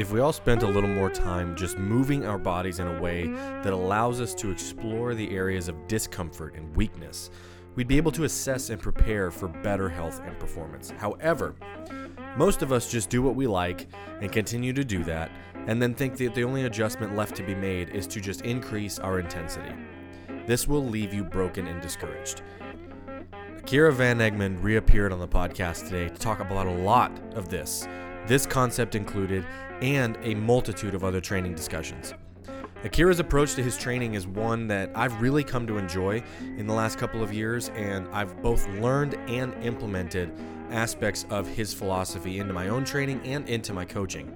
If we all spent a little more time just moving our bodies in a way that allows us to explore the areas of discomfort and weakness, we'd be able to assess and prepare for better health and performance. However, most of us just do what we like and continue to do that, and then think that the only adjustment left to be made is to just increase our intensity. This will leave you broken and discouraged. Akira Van Egmond reappeared on the podcast today to talk about a lot of this, this concept included, and a multitude of other training discussions. Akira's approach to his training is one that I've really come to enjoy in the last couple of years, and I've both learned and implemented aspects of his philosophy into my own training and into my coaching.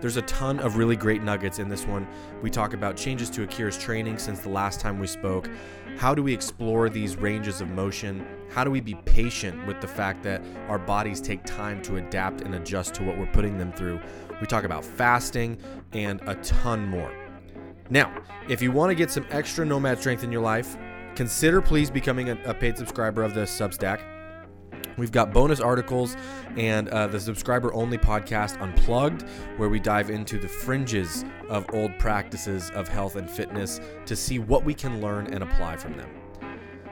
There's a ton of really great nuggets in this one. We talk about changes to Akira's training since the last time we spoke. How do we explore these ranges of motion? How do we be patient with the fact that our bodies take time to adapt and adjust to what we're putting them through? We talk about fasting and a ton more. Now, if you want to get some extra nomad strength in your life, consider please becoming a, paid subscriber of the Substack. We've got bonus articles and uh, the subscriber only podcast Unplugged, where we dive into the fringes of old practices of health and fitness to see what we can learn and apply from them.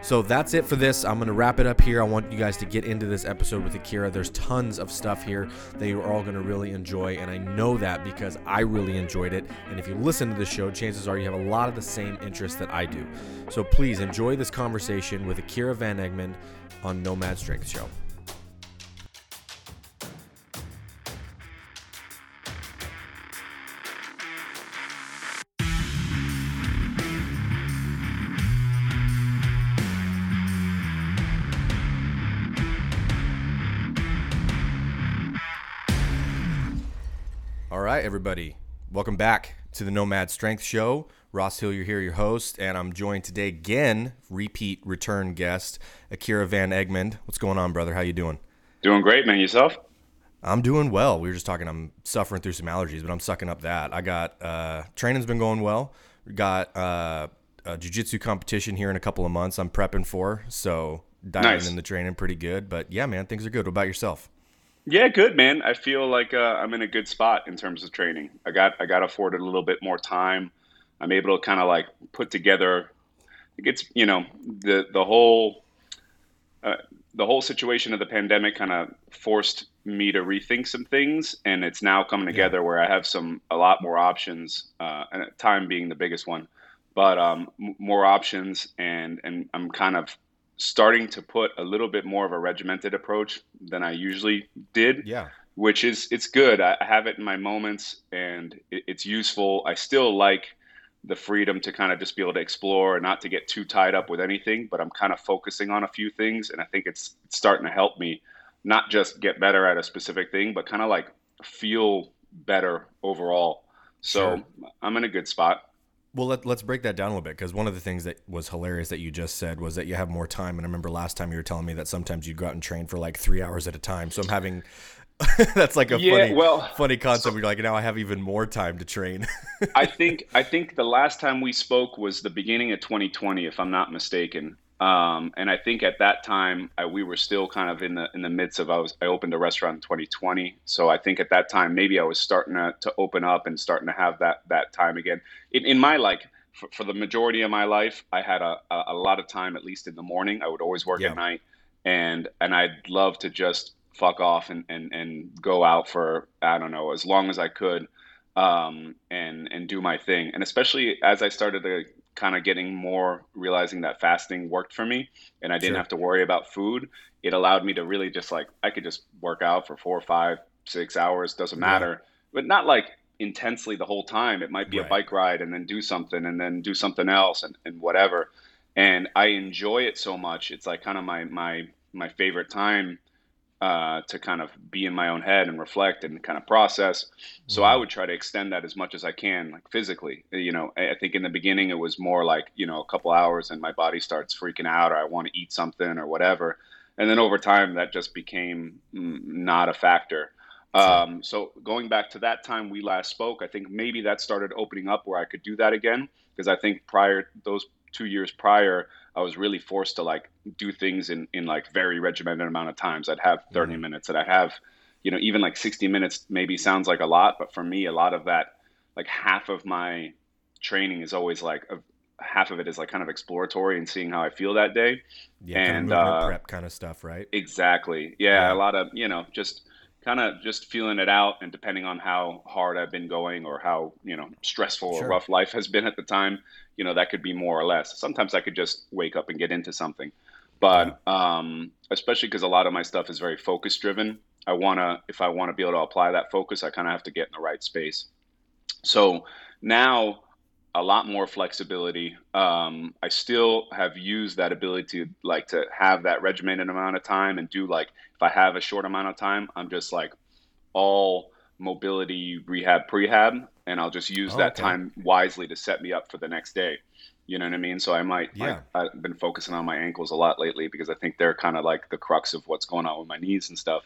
So that's it for this. I'm going to wrap it up here. I want you guys to get into this episode with Akira. There's tons of stuff here that you're all going to really enjoy. And I know that because I really enjoyed it. And if you listen to the show, chances are you have a lot of the same interests that I do. So please enjoy this conversation with Akira Van Egmond on Nomad Strength Show. Right, everybody. Welcome back to the Nomad Strength Show. Ross Hill, you're here, your host, and I'm joined today again, repeat return guest, Akira Van Egmond. What's going on, brother? How you doing? Doing great, man. Yourself? I'm doing well. We were just talking. I'm suffering through some allergies, but I'm sucking up that. I got uh, training's been going well. We got uh, a jiu-jitsu competition here in a couple of months. I'm prepping for, so diving Nice. in the training pretty good. But yeah, man, things are good. What about yourself? Yeah, good, man. I feel like uh, I'm in a good spot in terms of training. I got I got afforded a little bit more time. I'm able to kind of like put together. It gets you know the the whole uh, the whole situation of the pandemic kind of forced me to rethink some things, and it's now coming together where I have some a lot more options, uh, and time being the biggest one, but um, m- more options, and and I'm kind of starting to put a little bit more of a regimented approach than I usually did Yeah. which is it's good. I have it in my moments, and it's useful. I still like the freedom to kind of just be able to explore and not to get too tied up with anything. But I'm kind of focusing on a few things, and I think it's, it's starting to help me not just get better at a specific thing, but kind of like feel better overall. So Sure. I'm in a good spot. Well, let, let's break that down a little bit because one of the things that was hilarious that you just said was that you have more time. And I remember last time you were telling me that sometimes you'd go out and train for like three hours at a time. So I'm having That's like a Yeah, funny, well, funny concept. You're like, now I have even more time to train. I think I think the last time we spoke was the beginning of 2020, if I'm not mistaken. Um, and I think at that time I, we were still kind of in the in the midst of I was I opened a restaurant in 2020, so I think at that time maybe I was starting to, to open up and starting to have that that time again. In, in my like for, for the majority of my life, I had a, a, a lot of time at least in the morning. I would always work Yeah. at night, and and I'd love to just fuck off and, and, and go out for I don't know as long as I could um, and and do my thing. And especially as I started to kind of getting more realizing that fasting worked for me, and I didn't Sure. have to worry about food. It allowed me to really just like I could just work out for four, five, six hours, doesn't Right. matter, but not like intensely the whole time. It might be Right. a bike ride and then do something and then do something else and, and whatever. And I enjoy it so much. It's like kind of my my my favorite time uh, to kind of be in my own head and reflect and kind of process. So I Mhm. would try to extend that as much as I can, like physically. You know, I I think in the beginning it was more like you know a couple hours and my body starts freaking out or I want to eat something or whatever, and then over time that just became mm, not a factor. Um, so going back to that time we last spoke, I think maybe that started opening up where I could do that again because I think prior those two years prior, I was really forced to like do things in in like very regimented amount of times. I'd have 30 Mhm. minutes, and I'd have, you know, even like 60 minutes maybe sounds like a lot, but for me, a lot of that, like half of my training is always like a, half of it is like kind of exploratory and seeing how I feel that day. yeah, kind of And, uh, prep kind of stuff, right? Exactly. Yeah, Yeah. a lot of, you know, just kind of just feeling it out and depending on how hard I've been going or how, you know, stressful Sure. or rough life has been at the time, you know, that could be more or less. Sometimes I could just wake up and get into something. But um especially cuz a lot of my stuff is very focus driven. I want to if I want to be able to apply that focus, I kind of have to get in the right space. So now a lot more flexibility. Um, I still have used that ability to like to have that regimented amount of time and do like if I have a short amount of time, I'm just like all mobility rehab prehab, and I'll just use Oh, that okay. time wisely to set me up for the next day. You know what I mean? So I might, Yeah. like, I've been focusing on my ankles a lot lately because I think they're kind of like the crux of what's going on with my knees and stuff.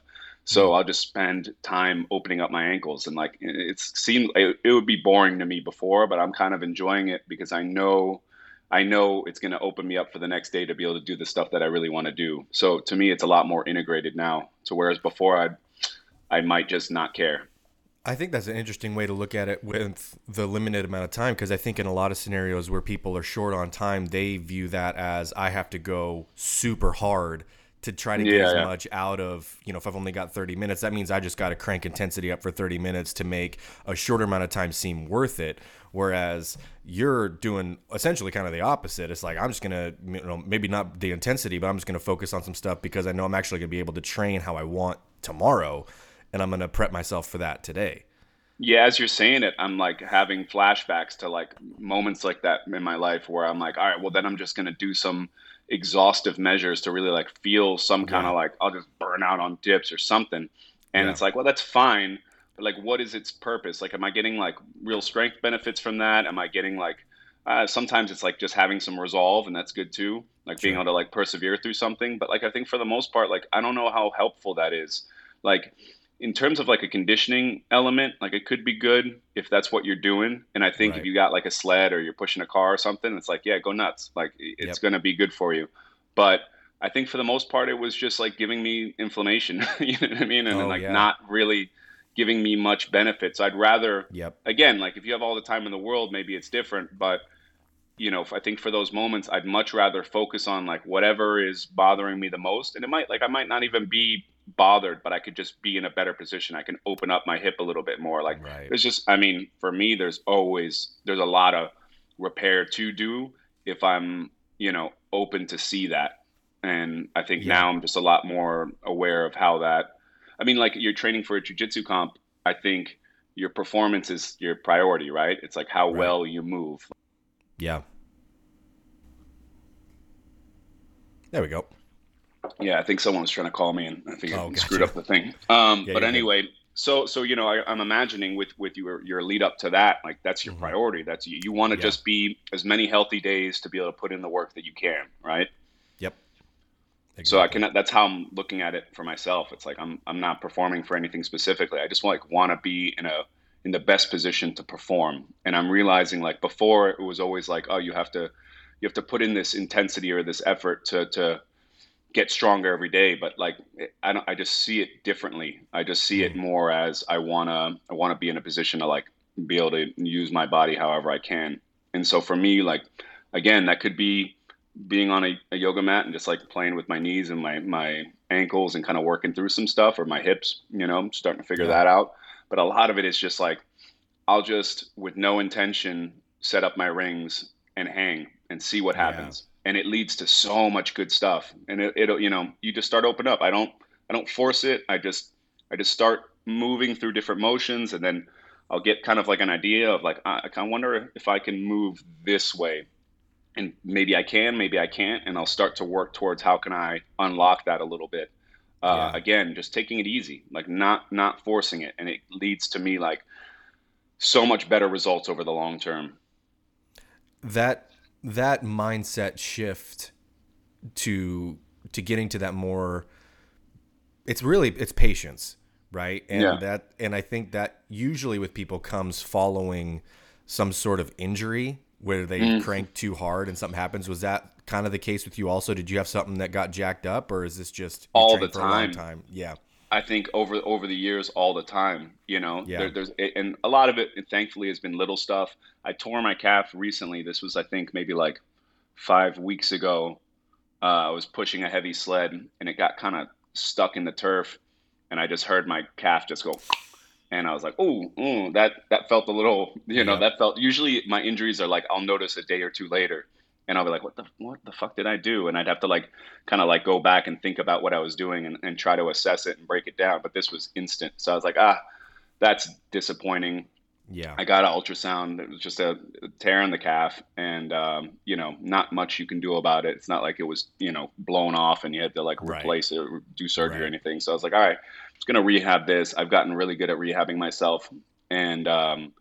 So mm-hmm. I'll just spend time opening up my ankles and like it- it's seemed it, it would be boring to me before, but I'm kind of enjoying it because I know I know it's going to open me up for the next day to be able to do the stuff that I really want to do. So to me, it's a lot more integrated now. So whereas before I I might just not care. I think that's an interesting way to look at it with the limited amount of time because I think in a lot of scenarios where people are short on time, they view that as I have to go super hard to try to get Yeah, as yeah. much out of, you know, if I've only got 30 minutes, that means I just got to crank intensity up for 30 minutes to make a shorter amount of time seem worth it. Whereas you're doing essentially kind of the opposite. It's like I'm just gonna, you know, maybe not the intensity, but I'm just gonna focus on some stuff because I know I'm actually gonna be able to train how I want tomorrow, and I'm gonna prep myself for that today. Yeah, as you're saying it, I'm like having flashbacks to like moments like that in my life where I'm like, all right, well then I'm just gonna do some exhaustive measures to really like feel some kind Yeah. of like I'll just burn out on dips or something. And Yeah. it's like, well, that's fine, but like, what is its purpose? Like, am I getting like real strength benefits from that? Am I getting like uh, sometimes it's like just having some resolve, and that's good too. Like being able to like persevere through something. But like I think for the most part, like I don't know how helpful that is. Like in terms of like a conditioning element, like it could be good if that's what you're doing. And I think Right. if you got like a sled or you're pushing a car or something, it's like, yeah, go nuts. Like it's Yep. going to be good for you. But I think for the most part, it was just like giving me inflammation, you know what I mean? And Oh, like yeah. not really giving me much benefits. I'd rather, Yep. again, like if you have all the time in the world, maybe it's different. But you know, I think for those moments, I'd much rather focus on like whatever is bothering me the most. And it might, like, I might not even be bothered, but I could just be in a better position. I can open up my hip a little bit more. Like, Right. there's just, I mean, for me, there's always, there's a lot of repair to do if I'm, you know, open to see that. And I think Yeah. now I'm just a lot more aware of how that, I mean, like you're training for a jujitsu comp, I think your performance is your priority, right? It's like how Right. well you move. Yeah. There we go. Yeah, I think someone was trying to call me, and I think Oh, I screwed up the thing. Um, Yeah, but anyway, so so you know, I, I'm imagining with with your your lead up to that, like that's your Mhm. priority. That's you, you want to Yeah. just be as many healthy days to be able to put in the work that you can, right? Yep. Exactly. So I can that's how I'm looking at it for myself. It's like I'm I'm not performing for anything specifically. I just like want to be in a in the best position to perform. And I'm realizing like before it was always like, oh, you have to you have to put in this intensity or this effort to to get stronger every day. But like I don't I just see it differently. I just see it mm. more as I wanna I wanna be in a position to like be able to use my body however I can. And so for me, like again, that could be being on a, a yoga mat and just like playing with my knees and my my ankles and kind of working through some stuff or my hips, you know, I'm starting to figure yeah. that out. But a lot of it is just like I'll just with no intention set up my rings and hang and see what happens. And it leads to so much good stuff. And it, it'll, you know, you just start open up. I don't, I don't force it. I just, I just start moving through different motions, and then I'll get kind of like an idea of like, I, I wonder if I can move this way, and maybe I can, maybe I can't, and I'll start to work towards how can I unlock that a little bit. Uh, yeah. Again, just taking it easy, like not not forcing it, and it leads to me like so much better results over the long term. That that mindset shift to to getting to that more it's really it's patience right? And yeah. that and i think that usually with people comes following some sort of injury where they mm. crank too hard and something happens. Was that kind of the case with you also? Did you have something that got jacked up or is this just all the time. time? Yeah I think over over the years, all the time, you know, yeah. there, there's and a lot of it, thankfully, has been little stuff. I tore my calf recently. This was, I think, maybe like five weeks ago. Uh, I was pushing a heavy sled and it got kind of stuck in the turf, and I just heard my calf just go, and I was like, oh, that that felt a little, you know, yeah. that felt. Usually, my injuries are like I'll notice a day or two later and I'll be like, what the what the fuck did I do? And I'd have to like kind of like go back and think about what I was doing and, and try to assess it and break it down. But this was instant, so I was like, ah, that's disappointing. Yeah, I got an ultrasound. It was just a tear in the calf, and um, you know, not much you can do about it. It's not like it was you know blown off and you had to like replace right. it or do surgery right. or anything. So I was like, all right, I'm just gonna rehab this. I've gotten really good at rehabbing myself, and um,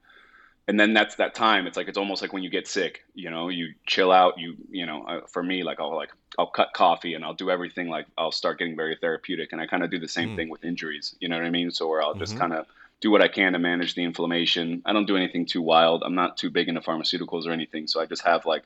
and then that's that time it's like it's almost like when you get sick you know you chill out you you know uh, for me like i'll like i'll cut coffee and i'll do everything like i'll start getting very therapeutic and i kind of do the same mm. thing with injuries you know what i mean so where i'll just mm-hmm. kind of do what i can to manage the inflammation i don't do anything too wild i'm not too big into pharmaceuticals or anything so i just have like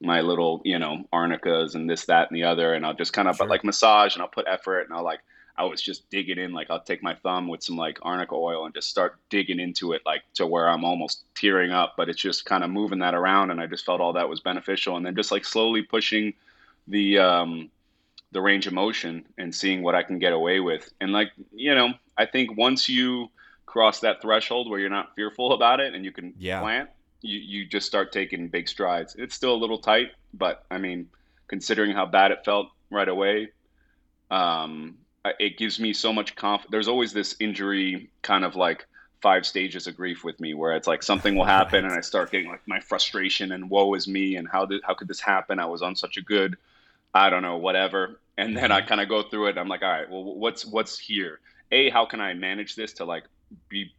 my little you know arnicas and this that and the other and i'll just kind of sure. like massage and i'll put effort and i'll like I was just digging in. Like I'll take my thumb with some like arnica oil and just start digging into it, like to where I'm almost tearing up. But it's just kind of moving that around, and I just felt all that was beneficial. And then just like slowly pushing the um, the range of motion and seeing what I can get away with. And like you know, I think once you cross that threshold where you're not fearful about it and you can yeah. plant, you you just start taking big strides. It's still a little tight, but I mean, considering how bad it felt right away. Um, it gives me so much confidence. There's always this injury kind of like five stages of grief with me where it's like something will happen and I start getting like my frustration and woe is me and how did how could this happen? I was on such a good I don't know whatever and then I mm-hmm. kind of go through it and I'm like all right well what's what's here a how can I manage this to like be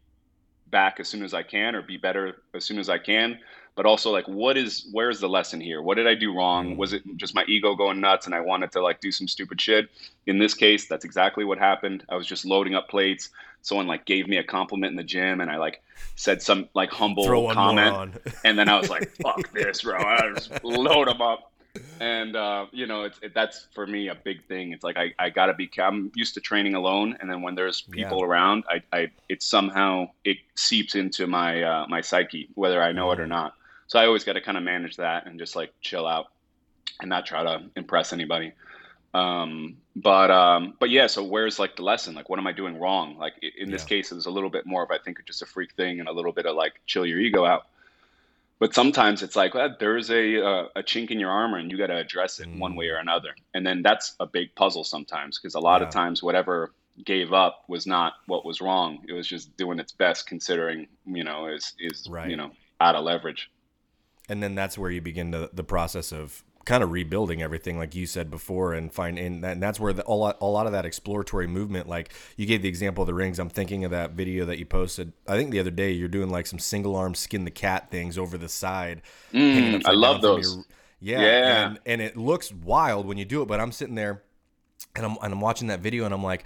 back as soon as I can or be better as soon as I can but also like what is where's the lesson here? What did i do wrong? Mm. was it just my ego going nuts and i wanted to like do some stupid shit? In this case that's exactly what happened. I was just loading up plates. Someone like gave me a compliment in the gym and i like said some like humble comment. and then i was like fuck this bro. I just load them up. And uh, you know it's it, that's for me a big thing. It's like i, I gotta be i'm used to training alone. And then when there's people yeah. around I, I it somehow it seeps into my uh, my psyche whether i know mm. it or mm. not so I always got to kind of manage that and just like chill out and not try to impress anybody. Um, but um, but yeah, so where's like the lesson? Like, what am I doing wrong? Like in this yeah. case, it was a little bit more of I think just a freak thing and a little bit of like chill your ego out. But sometimes it's like well, there's a uh, a chink in your armor and you got to address it mm. one way or another. And then that's a big puzzle sometimes because a lot yeah. of times whatever gave up was not what was wrong. It was just doing its best considering you know is is right. you know out of leverage and then that's where you begin to, the process of kind of rebuilding everything like you said before and find and, that, and that's where the, a, lot, a lot of that exploratory movement like you gave the example of the rings i'm thinking of that video that you posted i think the other day you're doing like some single arm skin the cat things over the side mm, i love those your, yeah, yeah. And, and it looks wild when you do it but i'm sitting there and I'm and I'm watching that video and I'm like,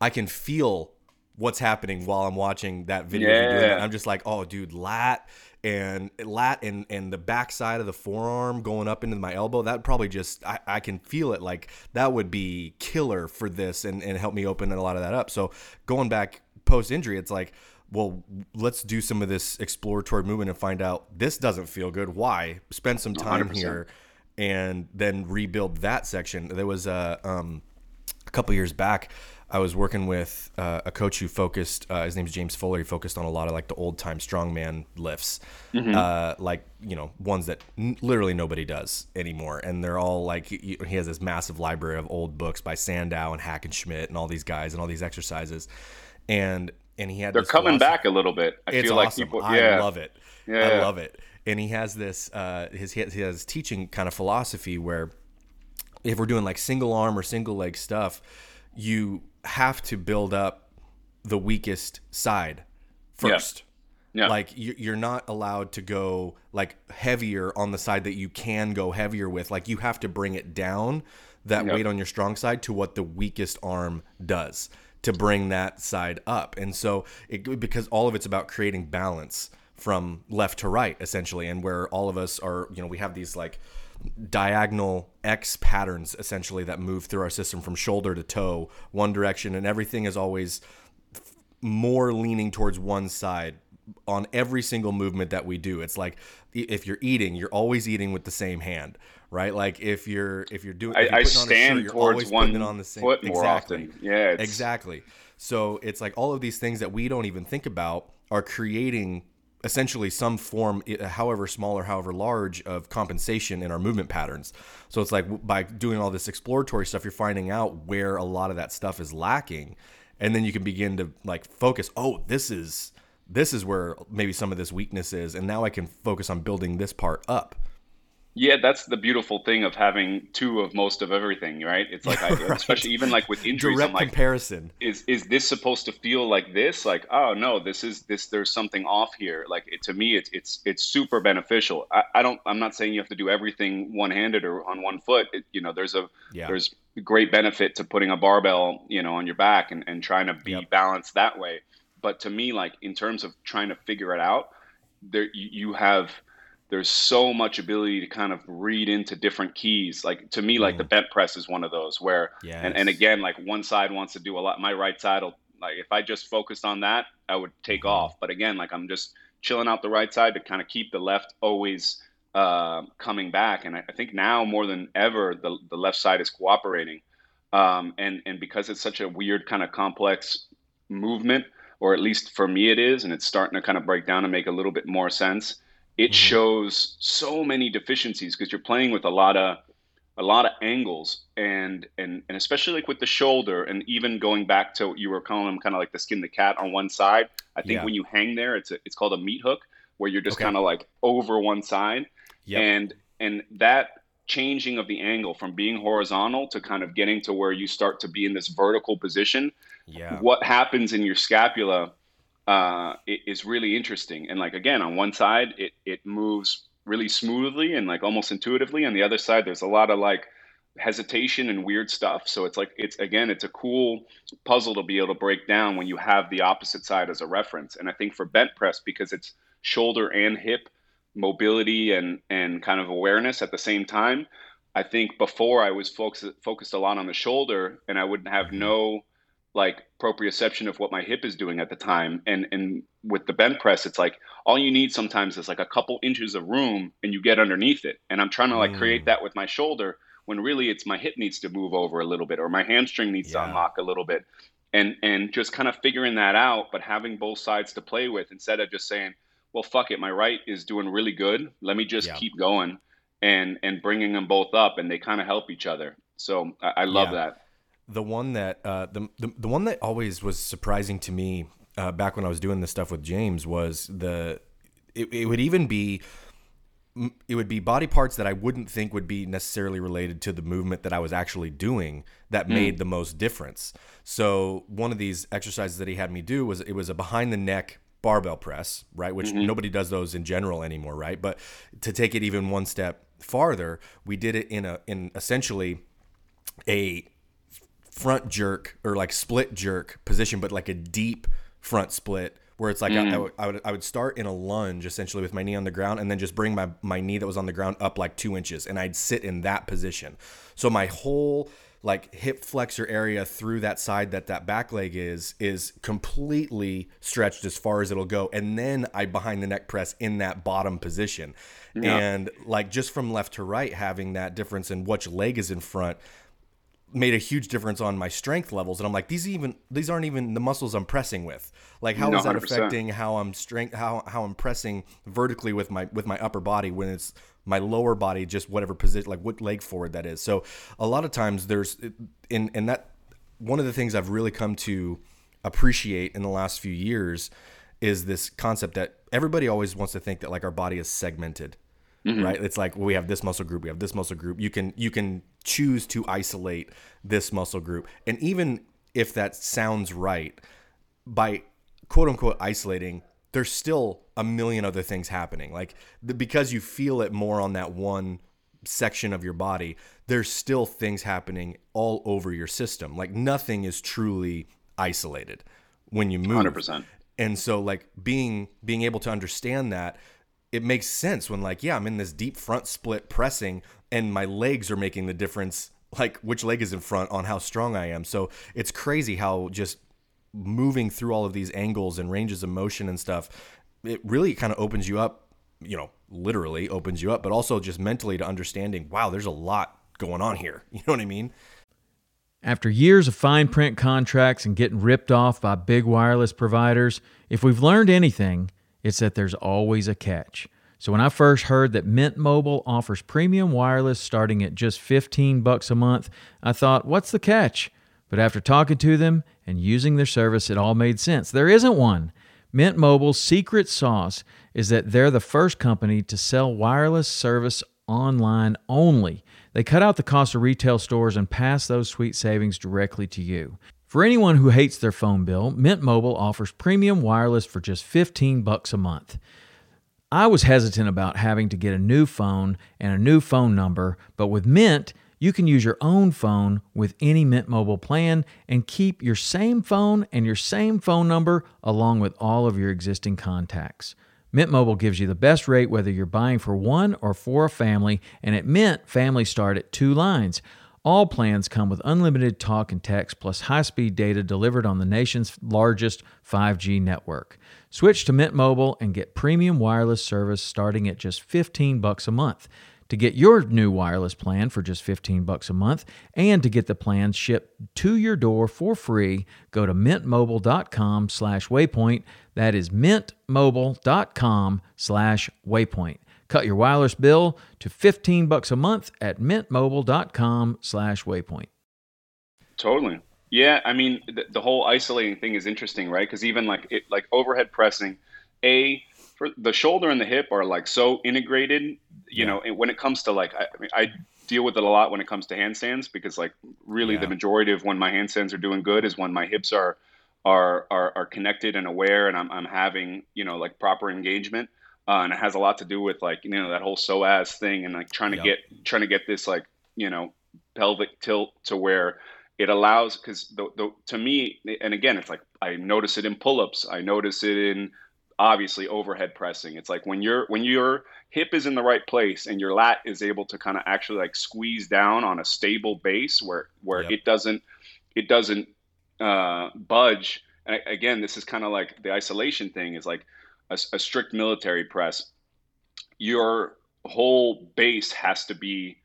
I can feel what's happening while I'm watching that video. Yeah. I'm just like, oh, dude, lat and lat and and the backside of the forearm going up into my elbow. That probably just I, I can feel it. Like that would be killer for this and and help me open a lot of that up. So going back post injury, it's like. Well, let's do some of this exploratory movement and find out this doesn't feel good. Why? Spend some time 100%. here and then rebuild that section. There was a um, a couple years back. I was working with uh, a coach who focused. Uh, his name's James Fuller. He focused on a lot of like the old time strongman lifts, uh, like you know ones that n- literally nobody does anymore. And they're all like he, he has this massive library of old books by Sandow and Hackenschmidt and all these guys and all these exercises. And and he had They're coming philosophy- back a little bit. I it's feel like awesome. people. I love it. Yeah, I yeah. love it. And he has this uh, his he has, he has teaching kind of philosophy where if we're doing like single arm or single leg stuff, you have to build up the weakest side first. Yeah. Like you- you're not allowed to go like heavier on the side that you can go heavier with. Like you have to bring it down that weight on your strong side to what the weakest arm does to bring that side up. And so it because all of it's about creating balance from left to right essentially and where all of us are, you know, we have these like diagonal X patterns essentially that move through our system from shoulder to toe, one direction, and everything is always more leaning towards one side on every single movement that we do. It's like if you're eating, you're always eating with the same hand, right? Like if you're if you're doing, I, if you're I putting on a shirt, stand you're towards one on the same foot more exactly. often. Yeah, it's, Exactly. So it's like all of these things that we don't even think about are creating essentially some form, however small or however large, of compensation in our movement patterns. So it's like by doing all this exploratory stuff, you're finding out where a lot of that stuff is lacking, and then you can begin to like focus. Oh, this is this is where maybe some of this weakness is, and now I can focus on building this part up. Yeah, that's the beautiful thing of having two of most of everything, right? It's like, I, especially even like with injuries, Direct I'm like, comparison. is is this supposed to feel like this? Like, oh no, this is this. There's something off here. Like it, to me, it's it's it's super beneficial. I, I don't. I'm not saying you have to do everything one handed or on one foot. It, you know, there's a Yeah. there's great benefit to putting a barbell, you know, on your back and and trying to be Yep. balanced that way. But to me, like in terms of trying to figure it out, there you, you have there's so much ability to kind of read into different keys. Like to me, like the bent press is one of those where, and, and again, like one side wants to do a lot. My right side will like if I just focused on that, I would take off. But again, like I'm just chilling out the right side to kind of keep the left always uh, coming back. And I, I think now more than ever, the the left side is cooperating. Um, and and because it's such a weird kind of complex movement, or at least for me it is, and it's starting to kind of break down and make a little bit more sense. It mm-hmm. shows so many deficiencies because you're playing with a lot of a lot of angles and and and especially like with the shoulder and even going back to what you were calling them kind of like the skin the cat on one side. I think Yeah. when you hang there, it's a, it's called a meat hook where you're just Okay. kind of like over one side Yep. and and that changing of the angle from being horizontal to kind of getting to where you start to be in this vertical position yeah. what happens in your scapula uh, i- is really interesting. And like again, on one side, it it moves really smoothly and like almost intuitively. On the other side, there's a lot of like hesitation and weird stuff. So it's like it's again, it's a cool puzzle to be able to break down when you have the opposite side as a reference. And I think for bent press, because it's shoulder and hip mobility and and kind of awareness at the same time. I think before I was focused focused a lot on the shoulder, and I wouldn't have no like proprioception of what my hip is doing at the time. And and with the bent press, it's like all you need sometimes is like a couple inches of room, and you get underneath it. And I'm trying to like create mm. that with my shoulder when really it's my hip needs to move over a little bit, or my hamstring needs to unlock a little bit. And and just kind of figuring that out, but having both sides to play with instead of just saying, well, fuck it, my right is doing really good. Let me just Yeah. keep going, and and bringing them both up, and they kind of help each other. So I, I love Yeah. that. The one that uh, the, the the one that always was surprising to me uh, back when I was doing this stuff with James was the it, it would even be it would be body parts that I wouldn't think would be necessarily related to the movement that I was actually doing that made the most difference. So one of these exercises that he had me do was it was a behind the neck barbell press, right? Which nobody does those in general anymore, right? But to take it even one step farther, we did it in a in essentially a front jerk or like split jerk position, but like a deep front split where it's like mm. I, I, would, I, would, I would start in a lunge essentially with my knee on the ground and then just bring my my knee that was on the ground up like two inches and I'd sit in that position. So my whole like hip flexor area through that side that that back leg is is completely stretched as far as it'll go and then I behind the neck press in that bottom position. Yeah. And like just from left to right having that difference in which leg is in front made a huge difference on my strength levels and I'm like these even these aren't even the muscles I'm pressing with. Like how no, is that 100%. affecting how I'm strength how how I'm pressing vertically with my with my upper body when it's my lower body just whatever position like what leg forward that is. So a lot of times there's in and that one of the things I've really come to appreciate in the last few years is this concept that everybody always wants to think that like our body is segmented Mm-hmm. right? It's like well, we have this muscle group we have this muscle group. You can you can choose to isolate this muscle group. And even if that sounds right by quote unquote isolating there's still a million other things happening. Like the, because you feel it more on that one section of your body there's still things happening all over your system. Like nothing is truly isolated when you move. 100% and so like being being able to understand that it makes sense when like yeah i'm in this deep front split pressing and my legs are making the difference like which leg is in front on how strong i am. So it's crazy how just moving through all of these angles and ranges of motion and stuff it really kind of opens you up you know literally opens you up but also just mentally to understanding wow there's a lot going on here. You know what i mean? After years of fine print contracts and getting ripped off by big wireless providers if we've learned anything it's that there's always a catch. So when I first heard that Mint Mobile offers premium wireless starting at just 15 bucks a month, I thought, what's the catch? But after talking to them and using their service, it all made sense. There isn't one. Mint Mobile's secret sauce is that they're the first company to sell wireless service online only. They cut out the cost of retail stores and pass those sweet savings directly to you. For anyone who hates their phone bill, Mint Mobile offers premium wireless for just 15 bucks a month. I was hesitant about having to get a new phone and a new phone number, but with Mint, you can use your own phone with any Mint Mobile plan and keep your same phone and your same phone number along with all of your existing contacts. Mint Mobile gives you the best rate whether you're buying for one or for a family, and at Mint, families start at two lines. All plans come with unlimited talk and text plus high-speed data delivered on the nation's largest 5G network. Switch to Mint Mobile and get premium wireless service starting at just 15 bucks a month. To get your new wireless plan for just 15 bucks a month and to get the plan shipped to your door for free, go to mintmobile.com/waypoint. That is mintmobile.com/waypoint. Cut your wireless bill to 15 bucks a month at mintmobile.com slash waypoint. Totally. Yeah, I mean, the, the whole isolating thing is interesting, right? Because even like it, like overhead pressing, a for the shoulder and the hip are like so integrated. You yeah. know, when it comes to like, I, I, mean, I deal with it a lot when it comes to handstands because like really yeah. the majority of when my handstands are doing good is when my hips are are are, are connected and aware, and I'm I'm having you know like proper engagement uh, and it has a lot to do with like you know that whole psoas thing and like trying to yep. get trying to get this like you know pelvic tilt to where it allows because the, the to me and again it's like I notice it in pull-ups I notice it in obviously overhead pressing it's like when you're when your hip is in the right place and your lat is able to kind of actually like squeeze down on a stable base where where yep. it doesn't it doesn't uh, budge and again this is kind of like the isolation thing is like a, a strict military press, your whole base has to be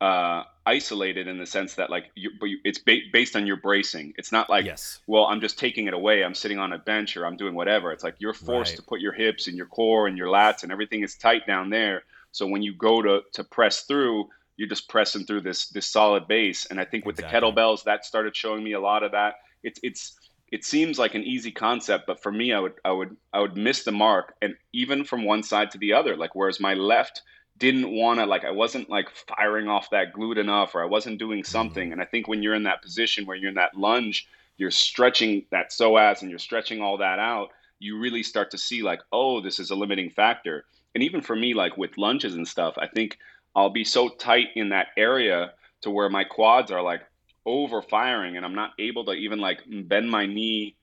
uh, isolated in the sense that like you, but you, it's ba- based on your bracing. It's not like yes. well, I'm just taking it away. I'm sitting on a bench or I'm doing whatever. It's like you're forced right. to put your hips and your core and your lats and everything is tight down there. So when you go to to press through, you're just pressing through this this solid base. And I think with exactly. the kettlebells, that started showing me a lot of that. It's it's it seems like an easy concept, but for me, I would I would I would miss the mark, and even from one side to the other. Like whereas my left didn't want to like I wasn't like firing off that glute enough, or I wasn't doing mm-hmm. something. And I think when you're in that position where you're in that lunge, you're stretching that psoas and you're stretching all that out. You really start to see like, oh, this is a limiting factor. And even for me, like with lunges and stuff, I think I'll be so tight in that area to where my quads are like over firing and I'm not able to even like bend my knee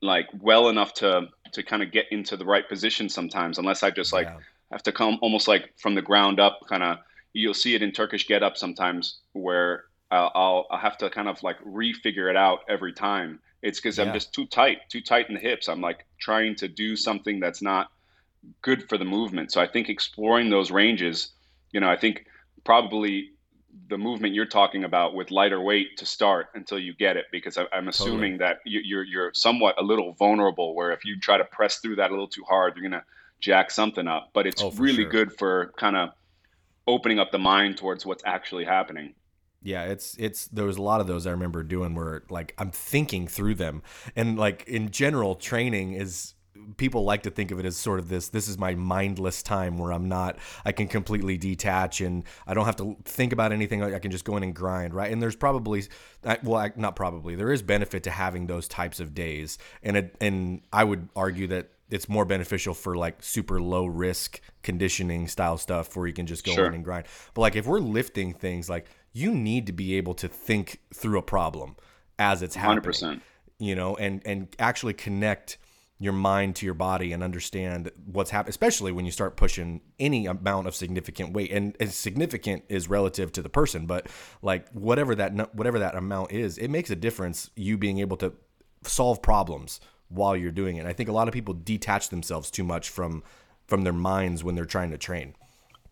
like well enough to to kind of get into the right position sometimes unless I just like yeah. have to come almost like from the ground up kind of you'll see it in Turkish get up sometimes where I'll, I'll, I'll have to kind of like refigure it out every time. It's because yeah. I'm just too tight, too tight in the hips. I'm like trying to do something that's not good for the movement. So I think exploring those ranges, you know, I think probably the movement you're talking about with lighter weight to start until you get it, because I, am assuming totally. that you, you're you're somewhat a little vulnerable. Where if you try to press through that a little too hard, you're gonna jack something up. But it's oh, really sure. good for kind of opening up the mind towards what's actually happening. Yeah, it's it's there was a lot of those I remember doing where like I'm thinking through them and like in general training is people like to think of it as sort of this this is my mindless time where I'm not I can completely detach and I don't have to think about anything. I can just go in and grind right? And there's probably well not probably there is benefit to having those types of days. And it, and I would argue that it's more beneficial for like super low risk conditioning style stuff where you can just go sure. in and grind. But like if we're lifting things like you need to be able to think through a problem as it's happening 100% you know and and actually connect your mind to your body and understand what's happening, especially when you start pushing any amount of significant weight. And significant is relative to the person, but like whatever that whatever that amount is, it makes a difference. You being able to solve problems while you're doing it. I think a lot of people detach themselves too much from from their minds when they're trying to train.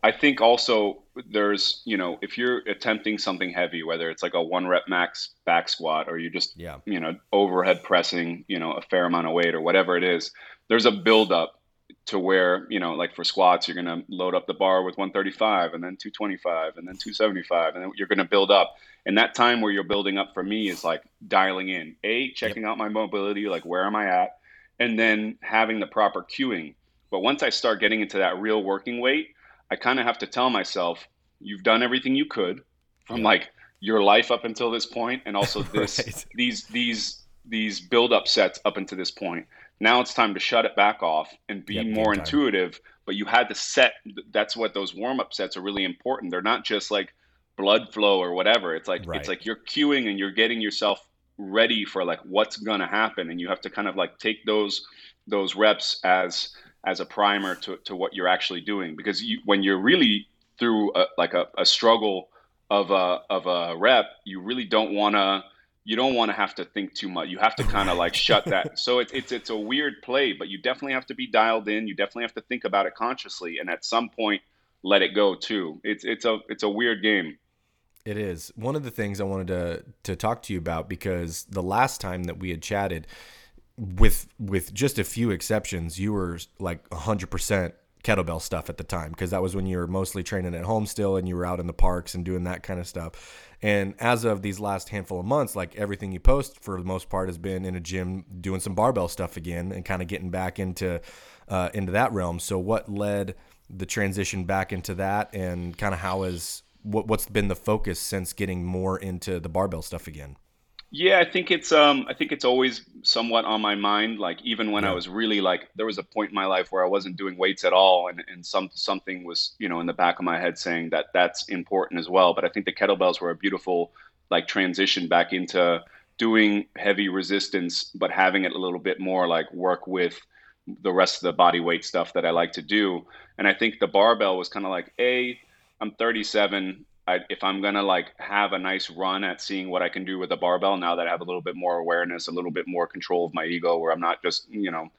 I think also there's, you know, if you're attempting something heavy, whether it's like a one rep max back squat or you just, yeah. you know, overhead pressing, you know, a fair amount of weight or whatever it is, there's a buildup to where, you know, like for squats, you're going to load up the bar with 135 and then 225 and then 275 and then you're going to build up. And that time where you're building up for me is like dialing in, A, checking yep. out my mobility, like where am I at? And then having the proper cueing. But once I start getting into that real working weight, I kind of have to tell myself, you've done everything you could from yeah. like your life up until this point, and also this right. these these these build up sets up until this point. Now it's time to shut it back off and be yep, more intuitive. But you had to set. That's what those warm up sets are really important. They're not just like blood flow or whatever. It's like right. it's like you're cueing and you're getting yourself ready for like what's gonna happen, and you have to kind of like take those those reps as as a primer to, to what you're actually doing because you, when you're really through a, like a, a struggle of a of a rep you really don't want to you don't want to have to think too much. You have to kind of like shut that. So it, it's it's a weird play but you definitely have to be dialed in. You definitely have to think about it consciously and at some point let it go too. It's it's a it's a weird game. It is. One of the things i wanted to to talk to you about because the last time that we had chatted with with just a few exceptions, you were like 100% kettlebell stuff at the time because that was when you were mostly training at home still and you were out in the parks and doing that kind of stuff. And as of these last handful of months, like everything you post for the most part has been in a gym doing some barbell stuff again and kind of getting back into uh, into that realm. So what led the transition back into that and kind of how is what what's been the focus since getting more into the barbell stuff again? Yeah, I think it's um I think it's always somewhat on my mind. Like even when yeah. I was really like there was a point in my life where I wasn't doing weights at all and, and some something was, you know, in the back of my head saying that that's important as well. But I think the kettlebells were a beautiful like transition back into doing heavy resistance, but having it a little bit more like work with the rest of the body weight stuff that I like to do. And I think the barbell was kind of like, A, I'm 37. I, if I'm gonna like have a nice run at seeing what I can do with a barbell, now that I have a little bit more awareness, a little bit more control of my ego, where I'm not just you know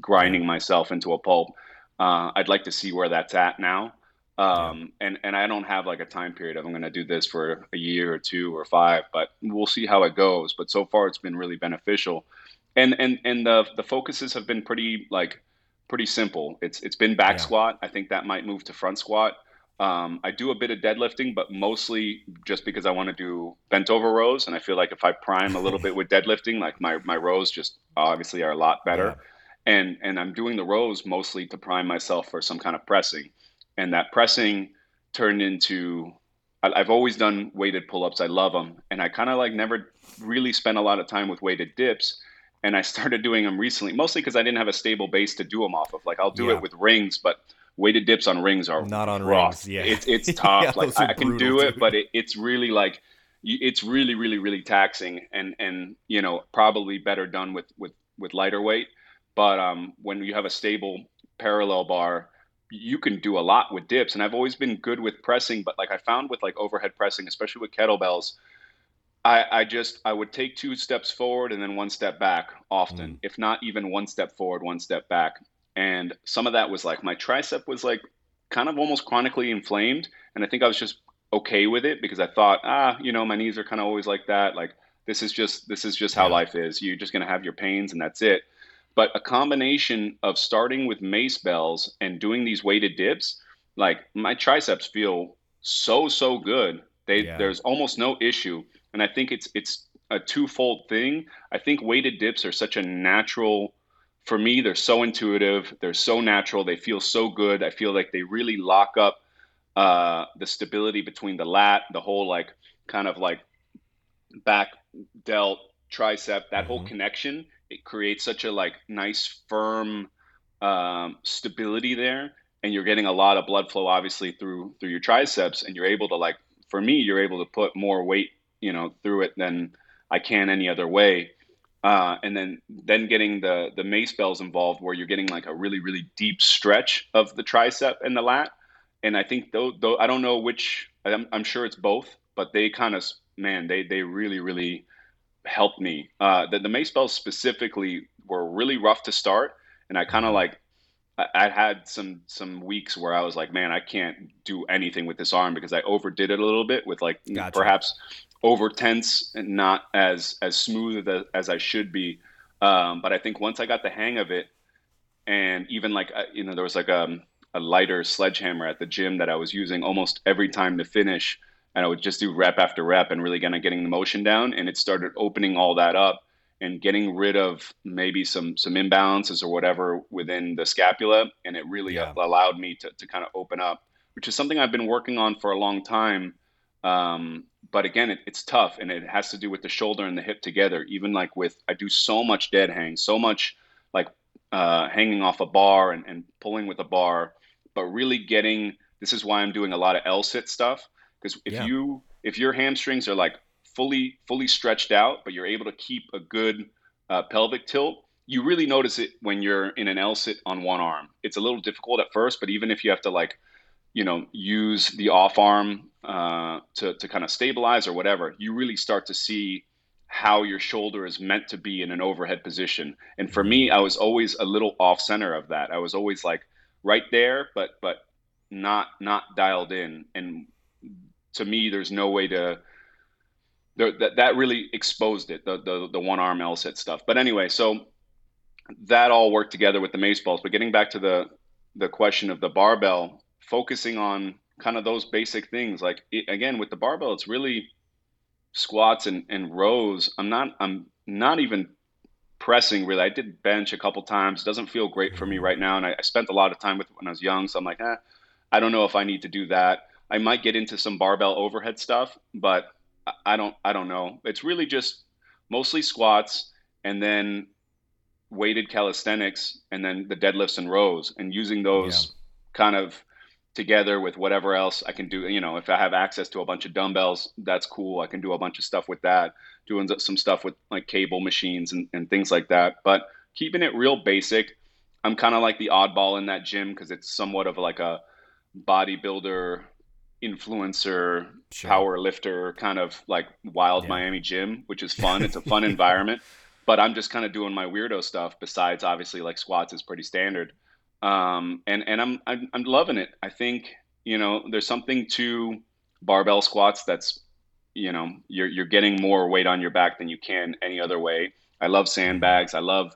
grinding myself into a pulp, uh, I'd like to see where that's at now. Um, and and I don't have like a time period of I'm going to do this for a year or two or five, but we'll see how it goes. But so far, it's been really beneficial, and and and the the focuses have been pretty like pretty simple. It's it's been back yeah. squat. I think that might move to front squat. Um, I do a bit of deadlifting, but mostly just because I want to do bent over rows. And I feel like if I prime a little bit with deadlifting, like my, my rows just obviously are a lot better. Yeah. And, and I'm doing the rows mostly to prime myself for some kind of pressing. And that pressing turned into, I, I've always done weighted pull ups. I love them. And I kind of like never really spent a lot of time with weighted dips. And I started doing them recently, mostly because I didn't have a stable base to do them off of. Like I'll do yeah. it with rings, but weighted dips on rings are not on rough. rings. Yeah, it's it's tough. yeah, like I, can do it, but it, it's really like it's really really really taxing and and you know probably better done with with with lighter weight but um, when you have a stable parallel bar you can do a lot with dips and i've always been good with pressing but like i found with like overhead pressing especially with kettlebells i i just i would take two steps forward and then one step back often mm. if not even one step forward one step back and some of that was like my tricep was like kind of almost chronically inflamed and i think i was just okay with it because i thought ah you know my knees are kind of always like that like this is just this is just how life is you're just going to have your pains and that's it but a combination of starting with mace bells and doing these weighted dips, like my triceps feel so so good. They yeah. there's almost no issue, and I think it's it's a twofold thing. I think weighted dips are such a natural. For me, they're so intuitive. They're so natural. They feel so good. I feel like they really lock up uh, the stability between the lat, the whole like kind of like back delt tricep, that mm-hmm. whole connection it creates such a like nice firm um, stability there and you're getting a lot of blood flow obviously through through your triceps and you're able to like for me you're able to put more weight you know through it than i can any other way uh, and then then getting the the mace bells involved where you're getting like a really really deep stretch of the tricep and the lat and i think though though i don't know which i'm, I'm sure it's both but they kind of man they they really really helped me. Uh, the, the mace bells specifically were really rough to start, and I kind of like I, I, had some some weeks where I was like, man, I can't do anything with this arm because I overdid it a little bit with like gotcha. perhaps over tense and not as as smooth as, as I should be. Um, but I think once I got the hang of it, and even like uh, you know, there was like a, um, a lighter sledgehammer at the gym that I was using almost every time to finish and I would just do rep after rep and really kind of getting the motion down. And it started opening all that up and getting rid of maybe some some imbalances or whatever within the scapula, and it really yeah. allowed me to to kind of open up, which is something I've been working on for a long time. Um, but again, it, it's tough, and it has to do with the shoulder and the hip together. Even like with I do so much dead hang, so much like uh, hanging off a bar and, and pulling with a bar, but really getting. This is why I'm doing a lot of L sit stuff because if yeah. you if your hamstrings are like fully fully stretched out, but you're able to keep a good uh, pelvic tilt, you really notice it when you're in an L sit on one arm. It's a little difficult at first, but even if you have to like, you know, use the off arm uh, to to kind of stabilize or whatever, you really start to see how your shoulder is meant to be in an overhead position. And for me, I was always a little off center of that. I was always like right there, but but not not dialed in. And to me, there's no way to. that that really exposed it, the the, the one arm L sit stuff. But anyway, so that all worked together with the mace bells. But getting back to the the question of the barbell, focusing on kind of those basic things. Like it, again, with the barbell, it's really squats and, and rows. I'm not I'm not even pressing really. I did bench a couple times. It doesn't feel great for me right now, and I, I spent a lot of time with it when I was young. So I'm like, eh, I don't know if I need to do that. I might get into some barbell overhead stuff, but I don't I don't know. It's really just mostly squats and then weighted calisthenics and then the deadlifts and rows and using those yeah. kind of together with whatever else I can do. You know, if I have access to a bunch of dumbbells, that's cool. I can do a bunch of stuff with that, doing some stuff with like cable machines and, and things like that. But keeping it real basic. I'm kind of like the oddball in that gym because it's somewhat of like a bodybuilder influencer, sure. power lifter, kind of like wild yeah. Miami gym, which is fun. It's a fun environment. But I'm just kind of doing my weirdo stuff. Besides, obviously, like squats is pretty standard, um, and and I'm, I'm I'm loving it. I think you know there's something to barbell squats that's you know you're you're getting more weight on your back than you can any other way. I love sandbags. I love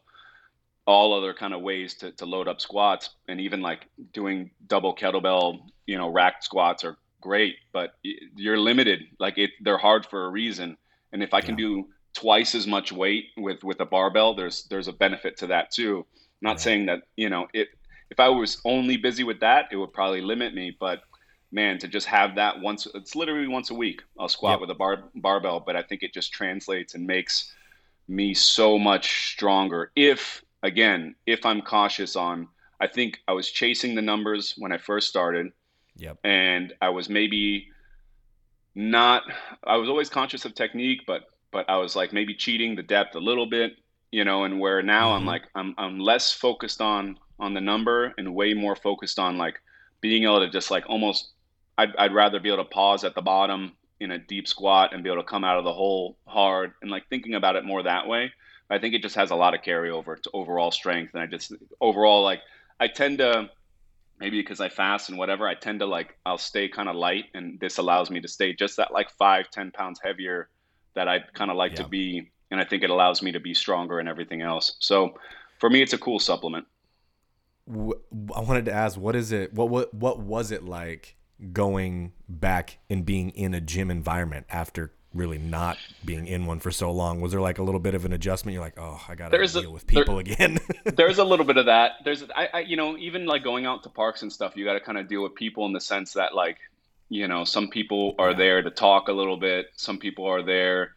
all other kind of ways to, to load up squats and even like doing double kettlebell you know racked squats are great, but you're limited. Like it, they're hard for a reason. And if I can yeah. do twice as much weight with with a barbell, there's there's a benefit to that too. I'm not right. saying that you know it. If I was only busy with that, it would probably limit me. But man, to just have that once, it's literally once a week. I'll squat yep. with a bar barbell, but I think it just translates and makes me so much stronger. If again, if I'm cautious on, I think I was chasing the numbers when I first started Yep. And I was maybe not I was always conscious of technique, but but I was like maybe cheating the depth a little bit, you know, and where now mm-hmm. I'm like I'm I'm less focused on on the number and way more focused on like being able to just like almost I'd I'd rather be able to pause at the bottom in a deep squat and be able to come out of the hole hard and like thinking about it more that way. I think it just has a lot of carryover to overall strength and I just overall like I tend to maybe because I fast and whatever, I tend to like I'll stay kind of light, and this allows me to stay just that like five, ten pounds heavier that I kind of like yeah. to be, and I think it allows me to be stronger and everything else. So for me, it's a cool supplement. I wanted to ask, what is it? What what what was it like going back and being in a gym environment after really not being in one for so long? Was there like a little bit of an adjustment? You're like, oh, I got to deal a, with people there, again. there's a little bit of that. There's, I, I, you know, even like going out to parks and stuff, you got to kind of deal with people in the sense that like, you know, some people are there to talk a little bit. Some people are there.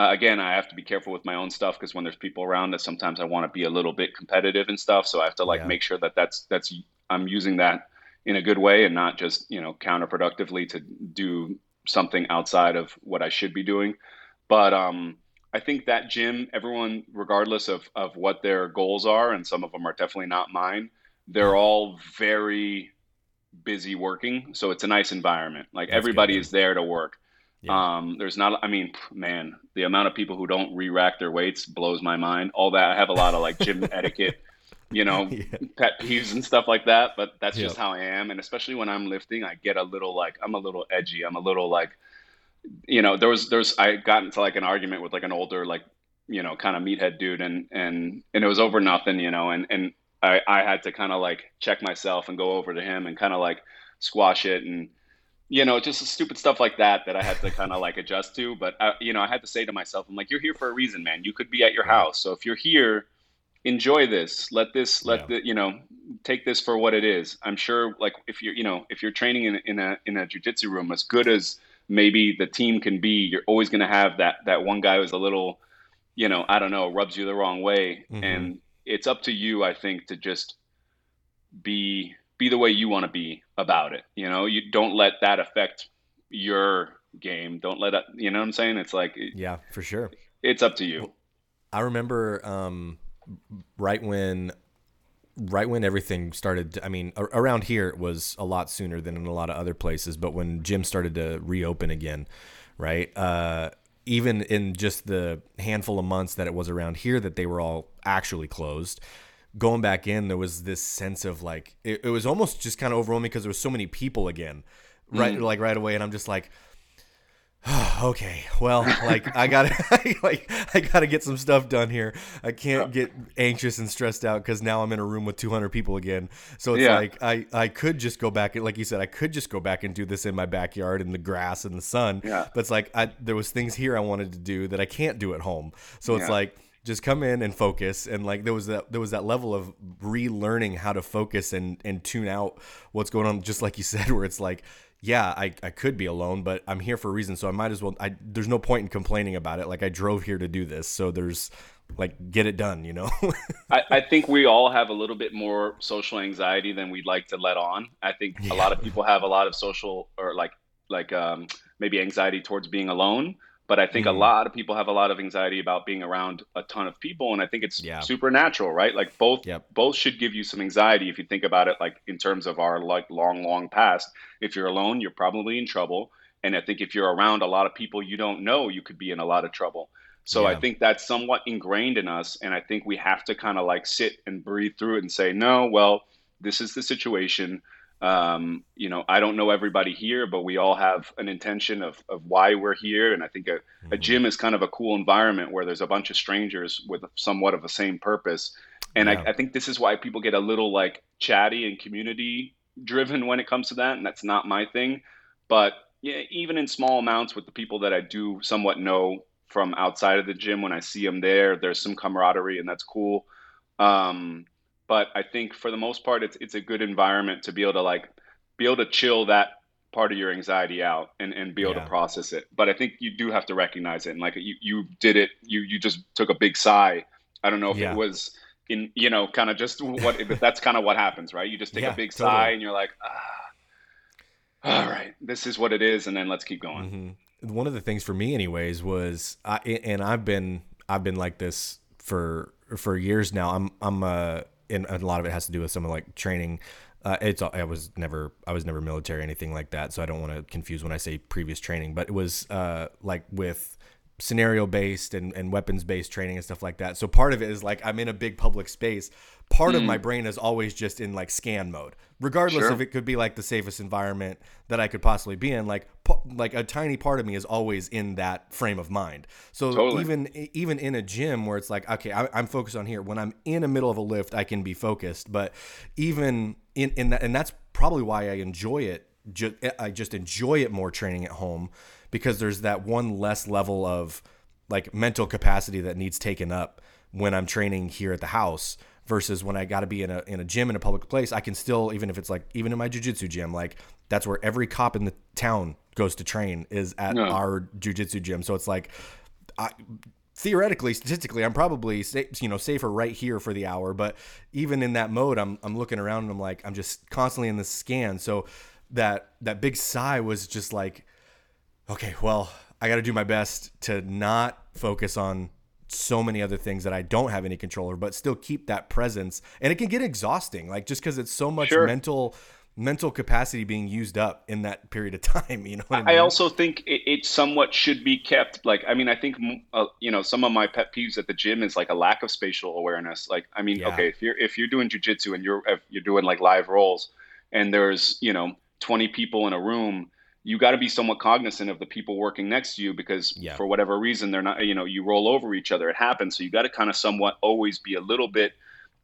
Uh, again, I have to be careful with my own stuff because when there's people around that sometimes I want to be a little bit competitive and stuff. So I have to like yeah. make sure that that's that's I'm using that in a good way and not just you know counterproductively to do something outside of what I should be doing. But um, I think that gym, everyone, regardless of, of what their goals are, and some of them are definitely not mine, they're all very busy working. So it's a nice environment. Like That's everybody good, is there to work. Yeah. Um, there's not, I mean, man, the amount of people who don't re rack their weights blows my mind. All that, I have a lot of like gym etiquette, you know, yeah. pet peeves and stuff like that, but that's yep. just how I am. And especially when I'm lifting, I get a little like, I'm a little edgy. I'm a little like, you know, there was there's I got into like an argument with like an older like you know kind of meathead dude, and and and it was over nothing, you know, and and I I had to kind of like check myself and go over to him and kind of like squash it and you know just stupid stuff like that that I had to kind of like adjust to. But I, you know I had to say to myself, I'm like, you're here for a reason, man. You could be at your house, so if you're here enjoy this let this let yeah. the you know take this for what it is i'm sure like if you're you know if you're training in, in a in a jiu-jitsu room as good as maybe the team can be, you're always going to have that that one guy who's a little, you know, I don't know, rubs you the wrong way, mm-hmm. and it's up to you, I think, to just be be the way you want to be about it. You know, you don't let that affect your game. Don't let it. You know what I'm saying? It's like yeah, for sure. It's up to you. I remember um, right when right when everything started i mean around here it was a lot sooner than in a lot of other places but when gyms started to reopen again right uh, even in just the handful of months that it was around here that they were all actually closed going back in there was this sense of like it, it was almost just kind of overwhelming because there was so many people again right mm. like right away and i'm just like okay well like i gotta like i gotta get some stuff done here i can't get anxious and stressed out because now i'm in a room with 200 people again so it's yeah. like i i could just go back like you said i could just go back and do this in my backyard in the grass and the sun yeah. but it's like i there was things here i wanted to do that i can't do at home so it's yeah. like just come in and focus and like there was that there was that level of relearning how to focus and and tune out what's going on just like you said where it's like yeah, I, I could be alone, but I'm here for a reason, so I might as well. I there's no point in complaining about it. Like I drove here to do this, so there's like get it done, you know. I, I think we all have a little bit more social anxiety than we'd like to let on. I think yeah. a lot of people have a lot of social or like like um, maybe anxiety towards being alone. But I think mm. a lot of people have a lot of anxiety about being around a ton of people, and I think it's yeah. supernatural, right? Like both yep. both should give you some anxiety if you think about it, like in terms of our like long, long past. If you're alone, you're probably in trouble, and I think if you're around a lot of people you don't know, you could be in a lot of trouble. So yeah. I think that's somewhat ingrained in us, and I think we have to kind of like sit and breathe through it and say, no, well, this is the situation um, you know, I don't know everybody here, but we all have an intention of, of why we're here. And I think a, mm-hmm. a gym is kind of a cool environment where there's a bunch of strangers with somewhat of the same purpose. And yeah. I, I think this is why people get a little like chatty and community driven when it comes to that. And that's not my thing. But yeah, even in small amounts with the people that I do somewhat know from outside of the gym, when I see them there, there's some camaraderie and that's cool. Um, but I think for the most part, it's it's a good environment to be able to like be able to chill that part of your anxiety out and, and be able yeah. to process it. But I think you do have to recognize it. And like you, you did it, you, you just took a big sigh. I don't know if yeah. it was in, you know, kind of just what, that's kind of what happens, right? You just take yeah, a big totally. sigh and you're like, ah. all right, this is what it is, and then let's keep going. Mm-hmm. One of the things for me, anyways, was I and I've been I've been like this for for years now. I'm I'm uh, and a lot of it has to do with some of like training. Uh, it's I was never I was never military anything like that, so I don't want to confuse when I say previous training. But it was uh, like with scenario based and, and weapons based training and stuff like that. So part of it is like I'm in a big public space. Part mm. of my hmm. brain is always just in like scan mode, regardless sure. if it could be like the safest environment that I could possibly be in. Like like a tiny part of me is always in that frame of mind. So totally. even even in a gym where it's like okay, I, am focused on here. When I'm in the middle of a lift, I can be focused. But even in in that, and that's probably why I enjoy it. Just, I just enjoy it more training at home because there's that one less level of like mental capacity that needs taken up when I'm training here at the house versus when I got to be in a in a gym in a public place. I can still even if it's like even in my jujitsu gym, like that's where every cop in the town goes to train is at no. our jujitsu gym. So it's like. I, theoretically, statistically, I'm probably you know safer right here for the hour. But even in that mode, I'm I'm looking around and I'm like I'm just constantly in the scan. So that that big sigh was just like okay, well, I got to do my best to not focus on so many other things that I don't have any control over, but still keep that presence. And it can get exhausting, like just because it's so much sure. mental mental capacity being used up in that period of time. You know, I, mean? I, also think it, it, somewhat should be kept. Like, I mean, I think uh, you know some of my pet peeves at the gym is like a lack of spatial awareness. Like, I mean, yeah. okay, if you're if you're doing jujitsu and you're if you're doing like live rolls, and there's you know 20 people in a room you got to be somewhat cognizant of the people working next to you because yeah. for whatever reason they're not you know you roll over each other it happens so you got to kind of somewhat always be a little bit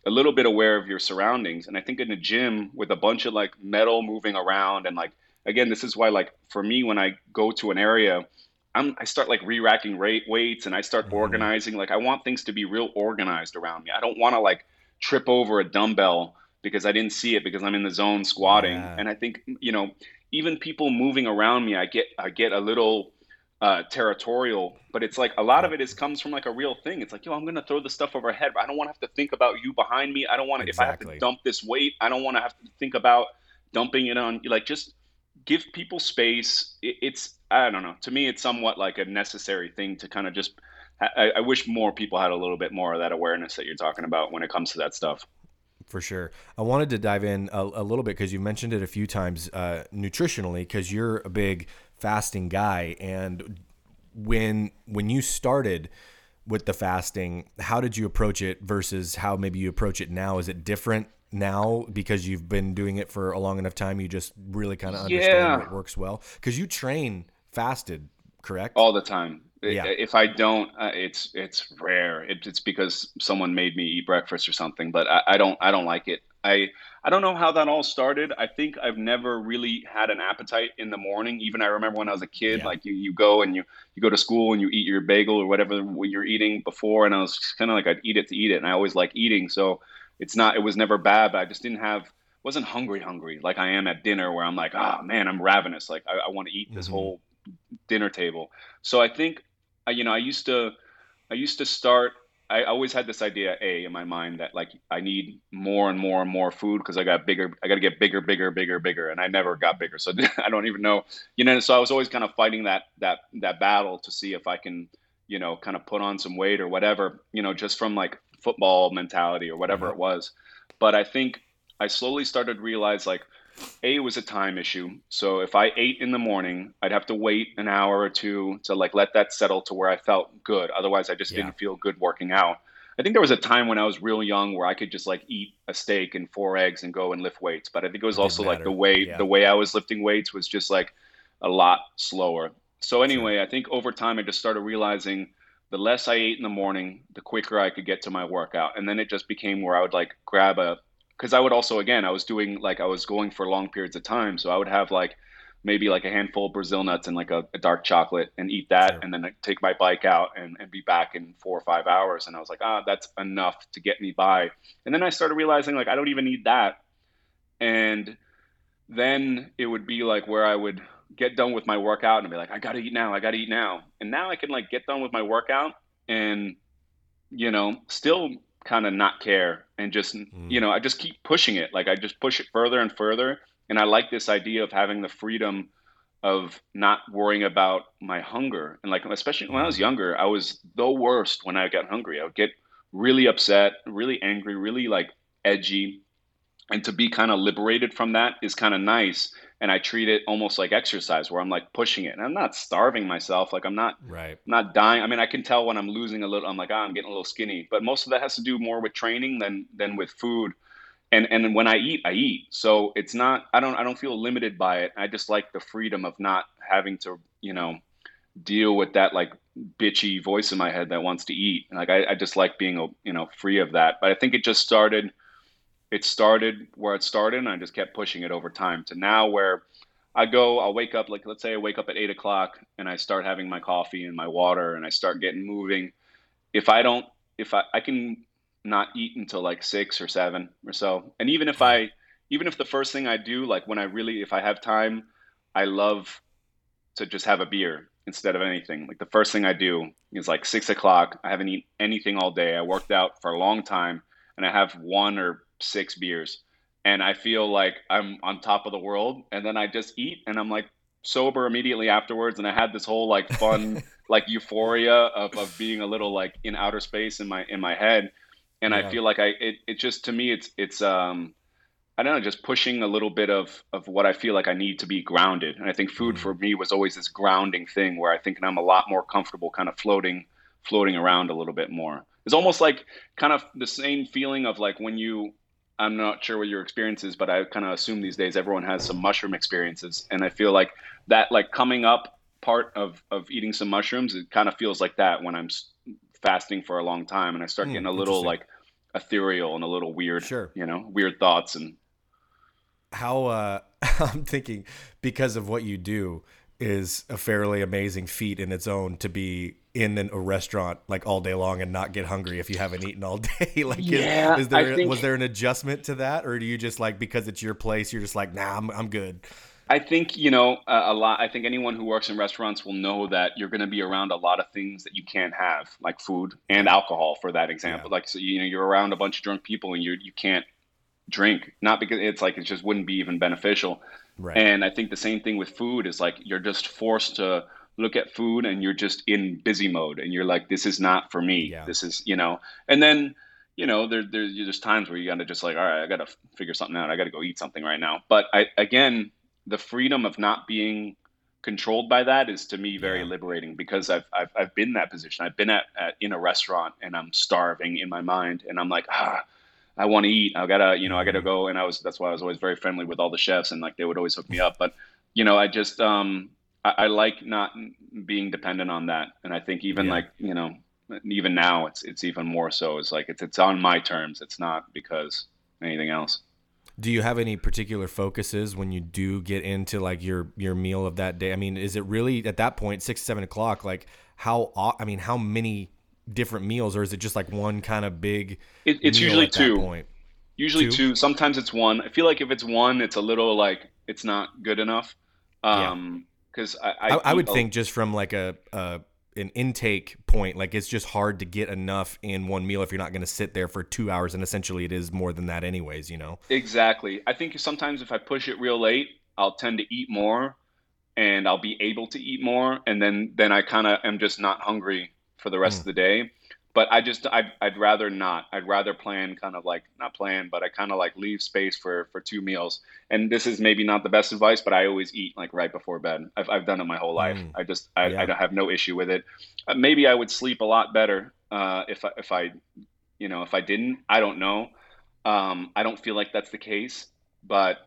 a little bit aware of your surroundings and i think in a gym with a bunch of like metal moving around and like again this is why like for me when i go to an area I'm, I start like re-racking rate weights and I start mm-hmm. organizing. Like I want things to be real organized around me. I don't want to like trip over a dumbbell because I didn't see it because I'm in the zone squatting. Yeah. And I think you know even people moving around me, I get I get a little uh, territorial, but it's like a lot of it is comes from like a real thing. It's like, yo, I'm gonna throw the stuff overhead. I don't want to have to think about you behind me. I don't want to exactly. if I have to dump this weight. I don't want to have to think about dumping it on. You, like just give people space. It, it's I don't know. To me, it's somewhat like a necessary thing to kind of just. I, I wish more people had a little bit more of that awareness that you're talking about when it comes to that stuff for sure. I wanted to dive in a, a little bit because you mentioned it a few times uh, nutritionally because you're a big fasting guy and when when you started with the fasting, how did you approach it versus how maybe you approach it now? Is it different now because you've been doing it for a long enough time? You just really kind of understand yeah. what works well because you train fasted, correct? All the time. Yeah. If I don't, uh, it's it's rare. It, it's because someone made me eat breakfast or something. But I, I, don't I don't like it. I I don't know how that all started. I think I've never really had an appetite in the morning. Even I remember when I was a kid, yeah. like you, you go and you you go to school and you eat your bagel or whatever you're eating before, and I was kind of like I'd eat it to eat it, and I always like eating. So it's not it was never bad, but I just didn't have wasn't hungry hungry like I am at dinner where I'm like, ah oh, man, I'm ravenous. Like I, I want to eat this mm-hmm. whole dinner table. So I think you know, I used to, I used to start. I always had this idea, a in my mind that like I need more and more and more food because I got bigger. I got to get bigger, bigger, bigger, bigger, and I never got bigger. So I don't even know, you know. So I was always kind of fighting that that that battle to see if I can, you know, kind of put on some weight or whatever, you know, just from like football mentality or whatever mm-hmm. it was. But I think I slowly started to realize like a was a time issue. So if I ate in the morning, I'd have to wait an hour or two to like let that settle to where I felt good. Otherwise, I just yeah. didn't feel good working out. I think there was a time when I was real young where I could just like eat a steak and four eggs and go and lift weights. But I think it was also like the way yeah. the way I was lifting weights was just like a lot slower. So anyway, sure. I think over time I just started realizing the less I ate in the morning, the quicker I could get to my workout. And then it just became where I would like grab a because I would also again I was doing like I was going for long periods of time, so I would have like maybe like a handful of Brazil nuts and like a, a dark chocolate and eat that, sure. and then I'd take my bike out and, and be back in four or five hours. And I was like, ah, that's enough to get me by. And then I started realizing like I don't even need that, and then it would be like where I would get done with my workout and be like, I gotta eat now, I gotta eat now. And now I can like get done with my workout and you know still kind of not care and just mm. you know I just keep pushing it like I just push it further and further and I like this idea of having the freedom of not worrying about my hunger. And like, especially when I was younger, I was the worst when I got hungry. I would get really upset, really angry, really like edgy. And to be kind of liberated from that is kind of nice. And I treat it almost like exercise where I'm like pushing it. And I'm not starving myself. Like I'm not right. not dying. I mean, I can tell when I'm losing a little, I'm like, oh, I'm getting a little skinny. But most of that has to do more with training than than with food and and when I eat, I eat. So it's not I don't I don't feel limited by it. I just like the freedom of not having to you know deal with that like bitchy voice in my head that wants to eat. Like I, I just like being you know free of that. But I think it just started. It started where it started, and I just kept pushing it over time to now where I go. I'll wake up like let's say I wake up at eight o'clock and I start having my coffee and my water and I start getting moving. If I don't, if I I can not eat until like six or seven or so. And even if I, even if the first thing I do, like when I really, if I have time, I love to just have a beer instead of anything. Like the first thing I do is like six o'clock. I haven't eaten anything all day. I worked out for a long time and I have one or six beers and I feel like I'm on top of the world. And then I just eat and I'm like sober immediately afterwards. And I had this whole like fun, like euphoria of, of being a little like in outer space in my, in my head and yeah. I feel like I it, it just to me it's it's um I don't know just pushing a little bit of of what I feel like I need to be grounded and I think food mm-hmm. for me was always this grounding thing where I think I'm a lot more comfortable kind of floating floating around a little bit more it's almost like kind of the same feeling of like when you I'm not sure what your experience is but I kind of assume these days everyone has some mushroom experiences and I feel like that like coming up part of of eating some mushrooms it kind of feels like that when I'm fasting for a long time and I start mm, getting a little like ethereal and a little weird, sure. you know, weird thoughts and how uh I'm thinking because of what you do is a fairly amazing feat in its own to be in an, a restaurant like all day long and not get hungry if you haven't eaten all day. like, yeah, is, is there think, was there an adjustment to that, or do you just like because it's your place, you're just like, nah, I'm I'm good. I think you know uh, a lot. I think anyone who works in restaurants will know that you're going to be around a lot of things that you can't have, like food and alcohol, for that example. Yeah. Like so, you know, you're around a bunch of drunk people and you you can't drink, not because it's like it just wouldn't be even beneficial. Right. And I think the same thing with food is like you're just forced to look at food and you're just in busy mode and you're like, this is not for me. Yeah. This is you know, and then you know, there, there, there's times where you got to just like, all right, I got to figure something out. I got to go eat something right now. But I, again, the freedom of not being controlled by that is to me very yeah. liberating because I've, I've, I've been in that position. I've been at, at, in a restaurant and I'm starving in my mind and I'm like, ah, I want to eat. I gotta, you know, I gotta mm-hmm. go. And I was, that's why I was always very friendly with all the chefs and like, they would always hook me up. But, you know, I just, um, I, I like not being dependent on that. And I think even yeah. like, you know, even now it's, it's even more so. It's like, it's, it's on my terms. It's not because anything else. Do you have any particular focuses when you do get into like your your meal of that day? I mean, is it really at that point six seven o'clock? Like how I mean, how many different meals, or is it just like one kind of big? It, it's usually two. Usually two? two. Sometimes it's one. I feel like if it's one, it's a little like it's not good enough. Um, because I I, I, I would a, think just from like a, a an intake point like it's just hard to get enough in one meal if you're not going to sit there for two hours and essentially it is more than that anyways you know exactly i think sometimes if i push it real late i'll tend to eat more and i'll be able to eat more and then then i kind of am just not hungry for the rest mm. of the day but I just I'd, I'd rather not. I'd rather plan kind of like not plan, but I kind of like leave space for for two meals. And this is maybe not the best advice, but I always eat like right before bed. I've I've done it my whole life. Mm. I just I, yeah. I have no issue with it. Uh, maybe I would sleep a lot better uh, if I, if I you know if I didn't. I don't know. Um, I don't feel like that's the case, but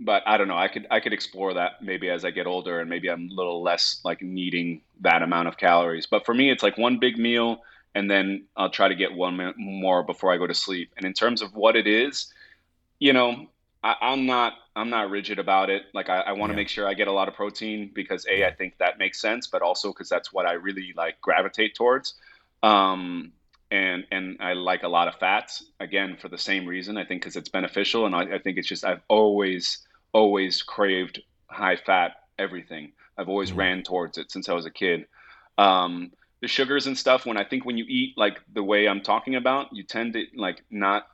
but I don't know. I could I could explore that maybe as I get older, and maybe I'm a little less like needing that amount of calories. But for me, it's like one big meal and then I'll try to get one more before I go to sleep. And in terms of what it is, you know, I, am not I'm not rigid about it. Like I, I want to yeah. make sure I get a lot of protein because a I think that makes sense, but also because that's what I really like gravitate towards. Um, and and I like a lot of fats again for the same reason. I think because it's beneficial, and I, I think it's just I've always always craved high fat everything. I've always mm-hmm. ran towards it since I was a kid. Um, the sugars and stuff when i think when you eat like the way i'm talking about you tend to like not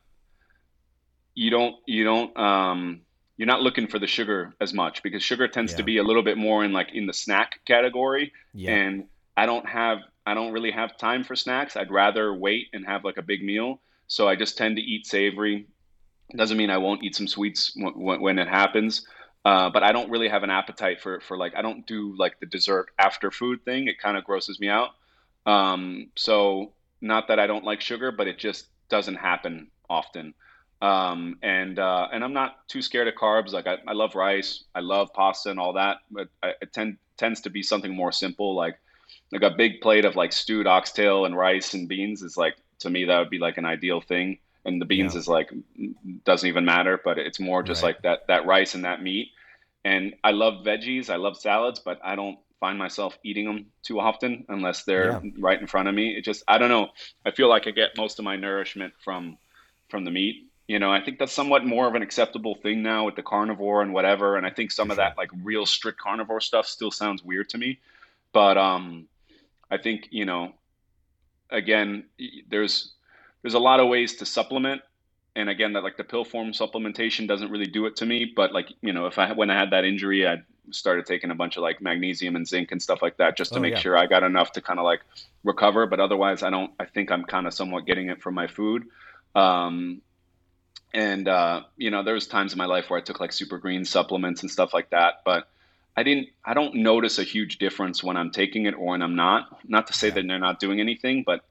you don't you don't um you're not looking for the sugar as much because sugar tends Yeah. to be a little bit more in like in the snack category Yeah. and I don't have I don't really have time for snacks. I'd rather wait and have like a big meal. So I just tend to eat savory. Doesn't mean I won't eat some sweets when, when it happens. Uh, but I don't really have an appetite for for like I don't do like the dessert after food thing. It kind of grosses me out. Um, so not that I don't like sugar, but it just doesn't happen often. Um, and uh, and I'm not too scared of carbs. Like I, I love rice, I love pasta and all that, but I, it tend, tends to be something more simple. Like like a big plate of like stewed oxtail and rice and beans is like to me that would be like an ideal thing. And the beans Yeah. is like doesn't even matter, but it's more just Right. like that that rice and that meat. And I love veggies, I love salads, but I don't find myself eating them too often unless they're Yeah. right in front of me. It just I don't know. I feel like I get most of my nourishment from from the meat. You know, I think that's somewhat more of an acceptable thing now with the carnivore and whatever. And I think some of that like real strict carnivore stuff still sounds weird to me. But um, I think you know, again, there's there's a lot of ways to supplement. And again, that like the pill form supplementation doesn't really do it to me. But like you know, if I when I had that injury, I started taking a bunch of like magnesium and zinc and stuff like that just to Oh, make yeah. sure I got enough to kind of like recover. But otherwise, I don't. I think I'm kind of somewhat getting it from my food. Um, and uh, you know, there was times in my life where I took like super green supplements and stuff like that, but I didn't. I don't notice a huge difference when I'm taking it or when I'm not. Not to say Yeah. that they're not doing anything, but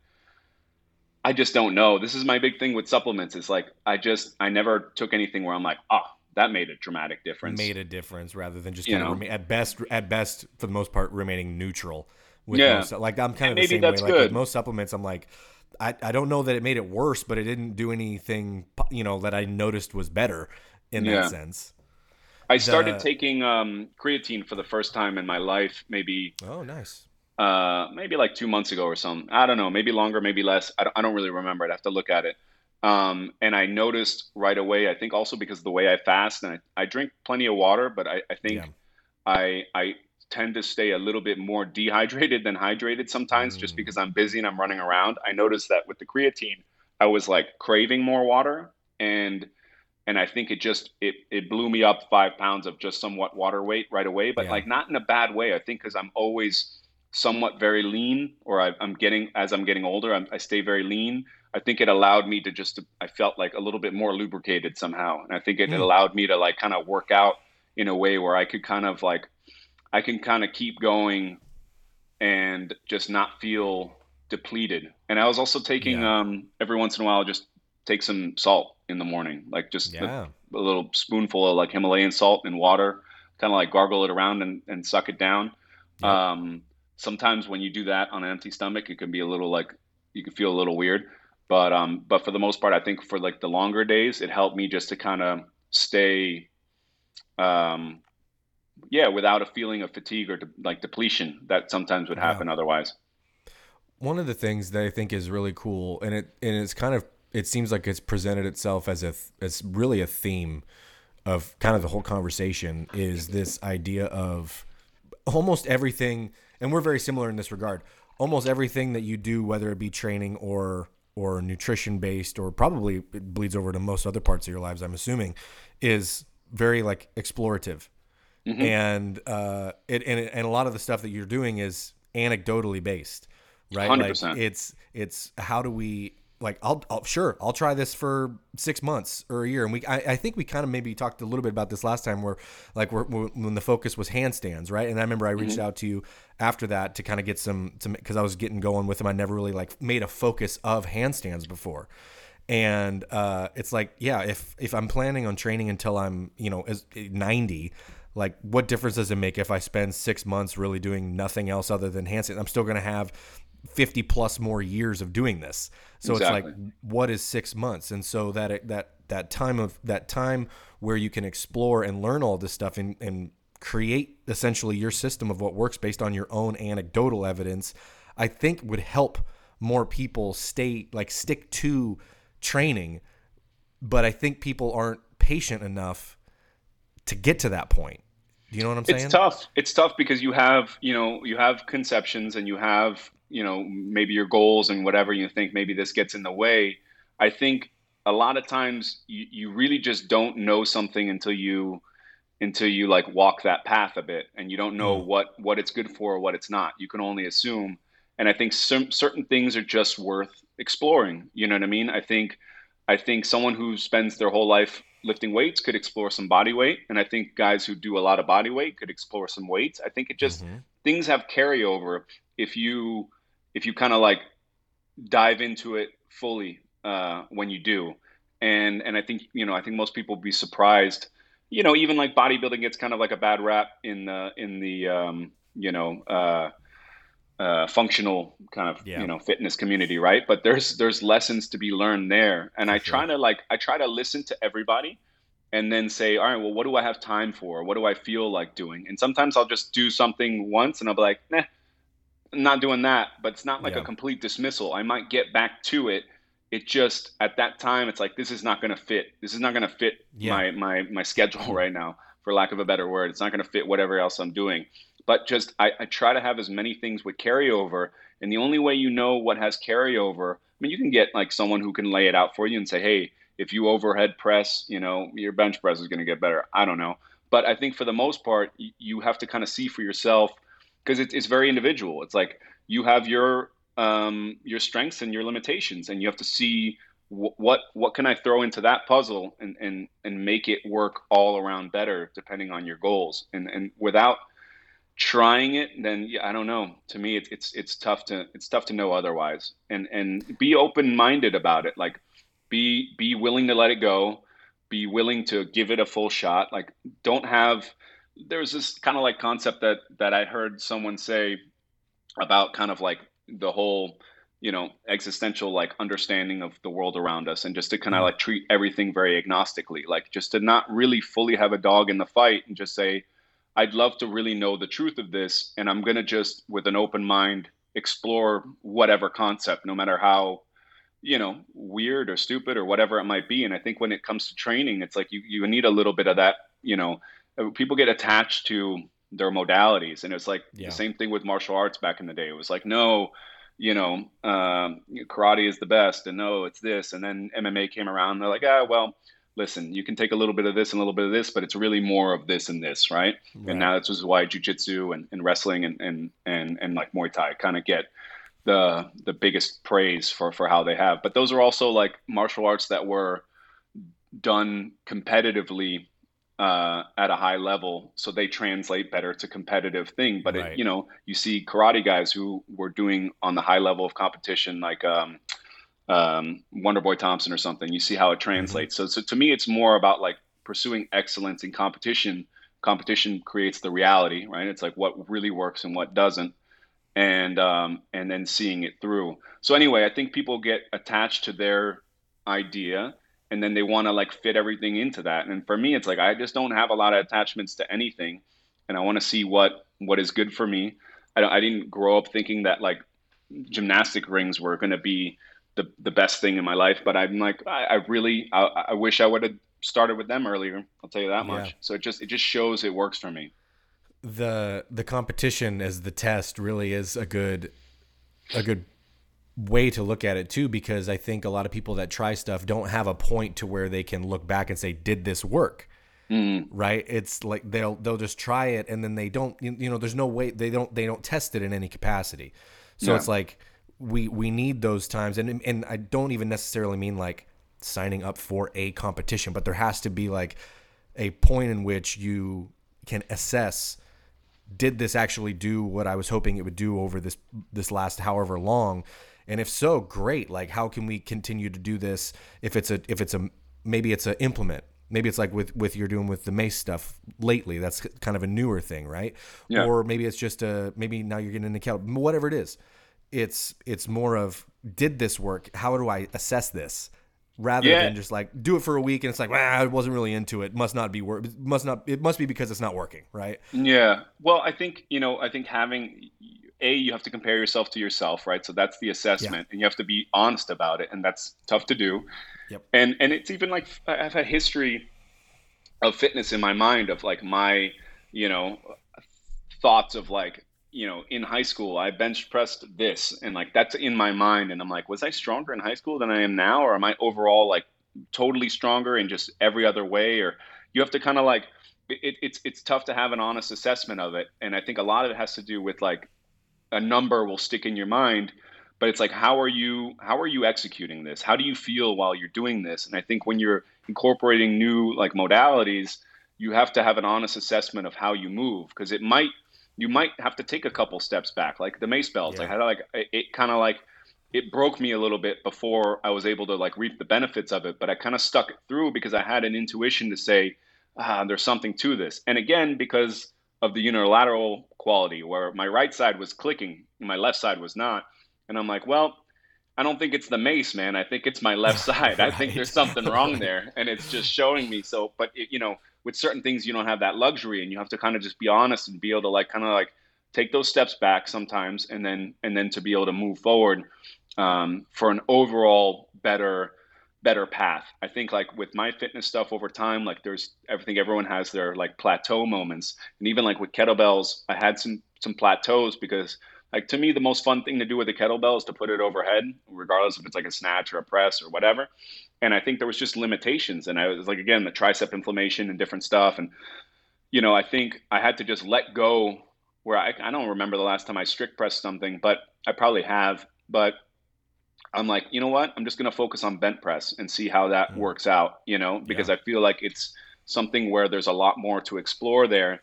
I just don't know. This is my big thing with supplements. It's like I just I never took anything where I'm like, oh, that made a dramatic difference. made a difference rather than just You know? rema- at best at best for the most part remaining neutral with Yeah. most, like I'm kind of the same way like with good. most supplements I'm like I, I don't know that it made it worse but it didn't do anything you know that I noticed was better in Yeah. that sense I started the- taking um, creatine for the first time in my life, maybe oh nice uh, maybe like two months ago or something. I don't know, maybe longer, maybe less. I don't, I don't really remember. I'd have to look at it. Um, and I noticed right away, I think also because of the way I fast and I, I drink plenty of water, but I, I think Yeah. I, I tend to stay a little bit more dehydrated than hydrated sometimes just Mm. because I'm busy and I'm running around. I noticed that with the creatine, I was like craving more water and and I think it just it it blew me up five pounds of just somewhat water weight right away, but Yeah. like not in a bad way. I think because I'm always somewhat very lean, or I, I'm getting as I'm getting older, I'm, I stay very lean. I think it allowed me to just I felt like a little bit more lubricated somehow, and I think it Mm. allowed me to like kind of work out in a way where I could kind of like I can kind of keep going and just not feel depleted. And I was also taking Yeah. um every once in a while just take some salt in the morning, like just a- yeah a little spoonful of like Himalayan salt and water, kind of like gargle it around and, and suck it down. Yep. Um, sometimes when you do that on an empty stomach, it can be a little like you can feel a little weird. But um, but for the most part, I think for like the longer days, it helped me just to kind of stay, um, yeah, without a feeling of fatigue or de- like depletion that sometimes would Yeah. happen otherwise. one of the things that I think is really cool, and it and it's kind of it seems like it's presented itself as a th- as really a theme of kind of the whole conversation is this idea of almost everything, and we're very similar in this regard. Almost everything that you do, whether it be training or or nutrition based, or probably it bleeds over to most other parts of your lives. I'm assuming is very like explorative and uh, it and, and a lot of the stuff that you're doing is anecdotally based, right? Like 100%. it's it's how do we like I'll, I'll sure I'll try this for six months or a year, and we I, I think we kind of maybe talked a little bit about this last time where like we're, when the focus was handstands, right? And I remember I reached out to you after that to kind of get some some because I was getting going with them. I never really like made a focus of handstands before and uh, it's like yeah if if i'm planning on training until i'm you know as 90 like what difference does it make if i spend six months really doing nothing else other than handstand i'm still going to have 50 plus more years of doing this. So it's like what is six months? And so that that that time of that time where you can explore and learn all this stuff and, and create essentially your system of what works based on your own anecdotal evidence i think would help more people stay like stick to training. But i think people aren't patient enough to get to that point. Do you know what i'm saying? It's tough. It's tough because you have, you know, you have conceptions and you have, you know, maybe your goals and whatever you think maybe this gets in the way. I think a lot of times you, you really just don't know something until you until you like walk that path a bit and you don't know mm. what what it's good for or what it's not you can only assume and i think some certain things are just worth exploring you know what i mean i think i think someone who spends their whole life lifting weights could explore some body weight and i think guys who do a lot of body weight could explore some weights i think it just mm-hmm. things have carryover if you if you kind of like dive into it fully uh, when you do and and i think you know i think most people would be surprised you know, even like bodybuilding gets kind of like a bad rap in the in the um, you know uh, uh, functional kind of yeah. you know fitness community, right? But there's there's lessons to be learned there, and I try to like I try to listen to everybody, and then say, all right, well, what do I have time for? What do I feel like doing? And sometimes I'll just do something once, and I'll be like, nah, I'm not doing that. But it's not like yeah. a complete dismissal. I might get back to it it just at that time it's like this is not going to fit this is not going to fit yeah. my my my schedule right now for lack of a better word it's not going to fit whatever else i'm doing but just I, I try to have as many things with carryover and the only way you know what has carryover i mean you can get like someone who can lay it out for you and say hey if you overhead press you know your bench press is going to get better i don't know but i think for the most part you have to kind of see for yourself because it's, it's very individual it's like you have your um, your strengths and your limitations, and you have to see what what can I throw into that puzzle and and and make it work all around better depending on your goals. And and without trying it, then yeah, I don't know. To me, it's it's it's tough to it's tough to know otherwise. And and be open minded about it. Like be be willing to let it go. Be willing to give it a full shot. Like don't have. There's this kind of like concept that that I heard someone say about kind of like the whole you know existential like understanding of the world around us and just to kind of mm. like treat everything very agnostically like just to not really fully have a dog in the fight and just say i'd love to really know the truth of this and i'm going to just with an open mind explore whatever concept no matter how you know weird or stupid or whatever it might be and i think when it comes to training it's like you, you need a little bit of that you know people get attached to their modalities. And it's like yeah. the same thing with martial arts back in the day. It was like, no, you know, um, karate is the best, and no, it's this. And then MMA came around. they're like, ah, well, listen, you can take a little bit of this and a little bit of this, but it's really more of this and this, right? right. And now that's is why jujitsu and, and wrestling and, and, and, and like Muay Thai kind of get the the biggest praise for for how they have. But those are also like martial arts that were done competitively uh, at a high level, so they translate better to competitive thing. But right. it, you know, you see karate guys who were doing on the high level of competition, like um, um, Wonder Boy Thompson or something. You see how it translates. Mm-hmm. So, so to me, it's more about like pursuing excellence in competition. Competition creates the reality, right? It's like what really works and what doesn't, and um, and then seeing it through. So anyway, I think people get attached to their idea and then they want to like fit everything into that. And for me, it's like I just don't have a lot of attachments to anything, and I want to see what what is good for me. I don't, I didn't grow up thinking that like gymnastic rings were going to be the the best thing in my life, but I'm like I, I really I, I, wish I would have started with them earlier. I'll tell you that much. Yeah. So it just it just shows it works for me. The the competition as the test really is a good a good way to look at it too because I think a lot of people that try stuff don't have a point to where they can look back and say did this work mm. right it's like they'll they'll just try it and then they don't you know there's no way they don't they don't test it in any capacity so yeah. it's like we we need those times and and I don't even necessarily mean like signing up for a competition but there has to be like a point in which you can assess did this actually do what I was hoping it would do over this this last however long and if so, great. Like, how can we continue to do this? If it's a, if it's a, maybe it's a implement. Maybe it's like with with you're doing with the mace stuff lately. That's kind of a newer thing, right? Yeah. Or maybe it's just a maybe now you're getting an account whatever it is. It's it's more of did this work? How do I assess this? rather yeah. than just like do it for a week and it's like, well, I wasn't really into it. Must not be work. Must not. It must be because it's not working, right? Yeah. Well, I think you know. I think having a you have to compare yourself to yourself right so that's the assessment yeah. and you have to be honest about it and that's tough to do yep. and and it's even like i've had history of fitness in my mind of like my you know thoughts of like you know in high school i bench pressed this and like that's in my mind and i'm like was i stronger in high school than i am now or am i overall like totally stronger in just every other way, or you have to kind of like it, it's it's tough to have an honest assessment of it, and I think a lot of it has to do with like a number will stick in your mind, but it's like how are you how are you executing this? How do you feel while you're doing this? And I think when you're incorporating new like modalities, you have to have an honest assessment of how you move because it might you might have to take a couple steps back, like the mace bells. Yeah. I had like it, it kind of like it broke me a little bit before I was able to like reap the benefits of it, but I kind of stuck it through because I had an intuition to say, ah, there's something to this. And again, because of the unilateral quality where my right side was clicking, my left side was not. And I'm like, well, I don't think it's the mace, man. I think it's my left side. right. I think there's something wrong there, and it's just showing me. So, but it, you know, with certain things, you don't have that luxury, and you have to kind of just be honest and be able to like kind of like take those steps back sometimes, and then and then to be able to move forward um, for an overall better better path. I think like with my fitness stuff over time, like there's everything everyone has their like plateau moments. And even like with kettlebells, I had some some plateaus because like to me the most fun thing to do with a kettlebell is to put it overhead, regardless if it's like a snatch or a press or whatever. And I think there was just limitations. And I was like again, the tricep inflammation and different stuff. And you know, I think I had to just let go where I, I don't remember the last time I strict pressed something, but I probably have. But I'm like, you know what? I'm just going to focus on bent press and see how that mm. works out, you know, because yeah. I feel like it's something where there's a lot more to explore there.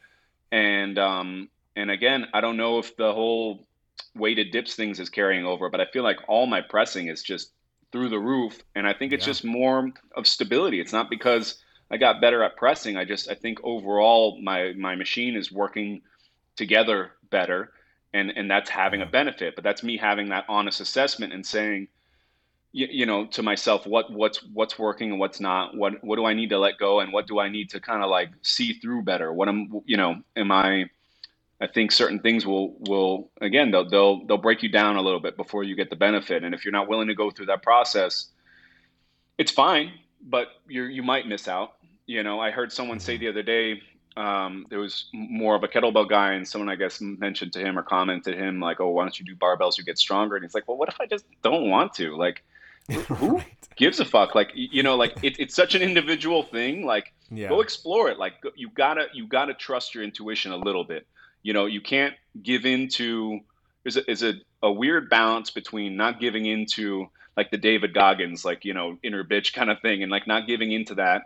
And, um, and again, I don't know if the whole weighted dips things is carrying over, but I feel like all my pressing is just through the roof. And I think it's yeah. just more of stability. It's not because I got better at pressing. I just, I think overall my, my machine is working together better and, and that's having a benefit, but that's me having that honest assessment and saying, you, you know to myself what what's what's working and what's not what what do i need to let go and what do i need to kind of like see through better what i'm you know am i i think certain things will will again they'll they'll they'll break you down a little bit before you get the benefit and if you're not willing to go through that process it's fine but you you might miss out you know i heard someone say the other day um, there was more of a kettlebell guy, and someone I guess mentioned to him or commented to him like, "Oh, why don't you do barbells? You get stronger." And he's like, "Well, what if I just don't want to? Like, who right. gives a fuck? Like you know, like it, it's such an individual thing. Like yeah. go explore it. Like you gotta you gotta trust your intuition a little bit. You know, you can't give into. Is a, is a, a weird balance between not giving into like the David Goggins like you know inner bitch kind of thing and like not giving into that.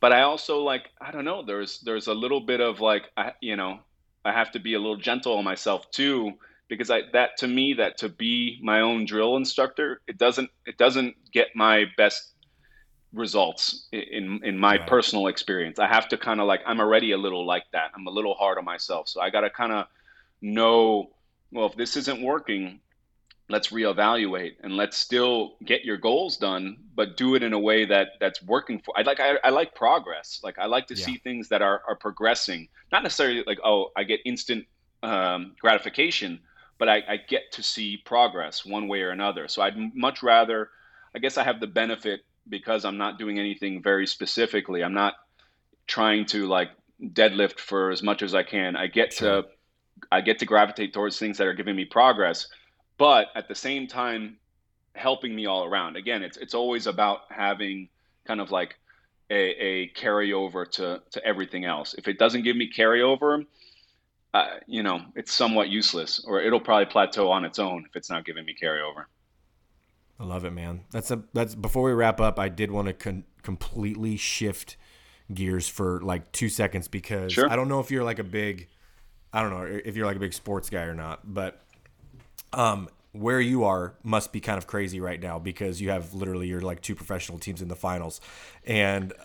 But I also like I don't know. There's there's a little bit of like I you know I have to be a little gentle on myself too because I that to me that to be my own drill instructor it doesn't it doesn't get my best results in in my right. personal experience. I have to kind of like I'm already a little like that. I'm a little hard on myself. So I got to kind of know well if this isn't working, let's reevaluate and let's still get your goals done, but do it in a way that that's working for. I like I, I like progress. Like I like to yeah. see things that are are progressing. Not necessarily like oh I get instant um, gratification, but I, I get to see progress one way or another. So I'd much rather, I guess I have the benefit because I'm not doing anything very specifically. I'm not trying to like deadlift for as much as I can. I get sure. to I get to gravitate towards things that are giving me progress, but at the same time helping me all around. Again, it's it's always about having kind of like a, a carryover to to everything else. If it doesn't give me carryover, uh, you know, it's somewhat useless, or it'll probably plateau on its own if it's not giving me carryover. I love it, man. That's a that's before we wrap up. I did want to con- completely shift gears for like two seconds because sure. I don't know if you're like a big, I don't know if you're like a big sports guy or not, but um, where you are must be kind of crazy right now because you have literally your like two professional teams in the finals, and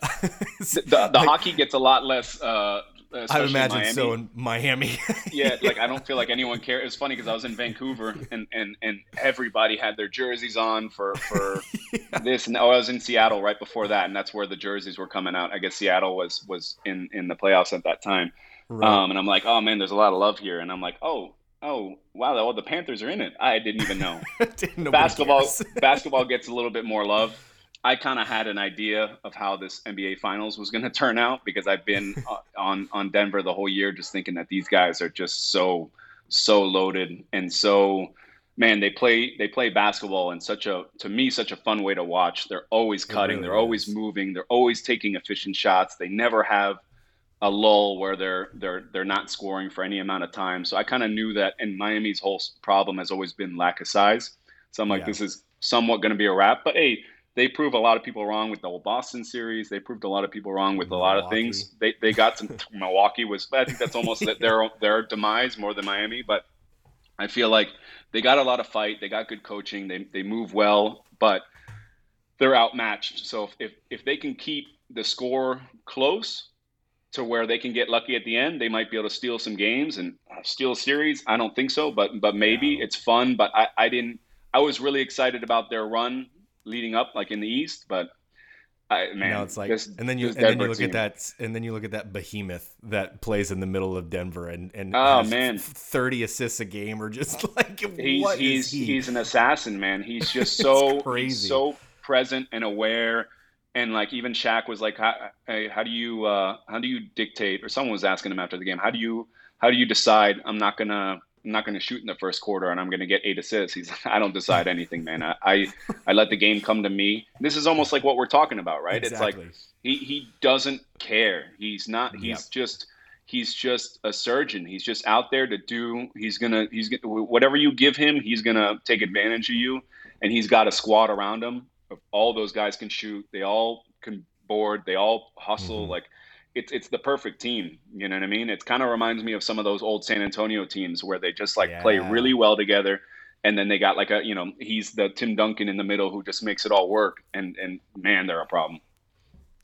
the, the like, hockey gets a lot less uh, I imagine Miami. so in Miami. yeah, like I don't feel like anyone cares. It's funny because I was in Vancouver and, and, and everybody had their jerseys on for for yeah. this, and oh, I was in Seattle right before that, and that's where the jerseys were coming out. I guess Seattle was was in in the playoffs at that time, right. um, and I'm like, oh man, there's a lot of love here, and I'm like, oh. Oh wow! Oh, the Panthers are in it. I didn't even know. basketball basketball gets a little bit more love I kind of had an idea of how this NBA Finals was going to turn out because I've been on on Denver the whole year, just thinking that these guys are just so so loaded and so man, they play they play basketball in such a to me such a fun way to watch. They're always cutting, really they're is. always moving, they're always taking efficient shots. They never have a lull where they're they're they're not scoring for any amount of time. So I kind of knew that, and Miami's whole problem has always been lack of size. So I'm like, yeah. this is somewhat going to be a wrap. But hey, they prove a lot of people wrong with the whole Boston series. They proved a lot of people wrong with Milwaukee. a lot of things. They they got some. Milwaukee was, I think that's almost their their demise more than Miami. But I feel like they got a lot of fight. They got good coaching. They they move well, but they're outmatched. So if if, if they can keep the score close to where they can get lucky at the end, they might be able to steal some games and uh, steal a series. I don't think so, but but maybe it's fun. But I, I didn't. I was really excited about their run leading up, like in the East, but. I, man, no, it's like, this, and then you and then you look team. at that, and then you look at that behemoth that plays in the middle of Denver, and and oh man, thirty assists a game, or just like he's he's he? he's an assassin, man. He's just so crazy, so present and aware and like even Shaq was like, how, hey, how do you uh, how do you dictate? Or someone was asking him after the game, how do you how do you decide? I'm not gonna I'm not gonna shoot in the first quarter, and I'm gonna get eight assists. He's I don't decide anything, man. I, I, I let the game come to me. This is almost like what we're talking about, right? Exactly. It's like he he doesn't care. He's not. He's yep. just he's just a surgeon. He's just out there to do. He's gonna he's gonna whatever you give him, he's gonna take advantage of you, and he's got a squad around him all those guys can shoot. They all can board. They all hustle. Mm-hmm. Like it's it's the perfect team. You know what I mean? It kind of reminds me of some of those old San Antonio teams where they just like yeah. play really well together. And then they got like a you know he's the Tim Duncan in the middle who just makes it all work. And and man, they're a problem.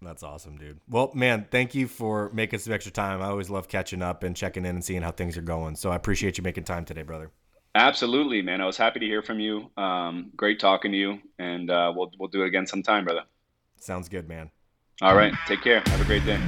That's awesome, dude. Well, man, thank you for making some extra time. I always love catching up and checking in and seeing how things are going. So I appreciate you making time today, brother. Absolutely, man. I was happy to hear from you. Um, great talking to you, and uh, we'll we'll do it again sometime, brother. Sounds good, man. All right. Take care. Have a great day.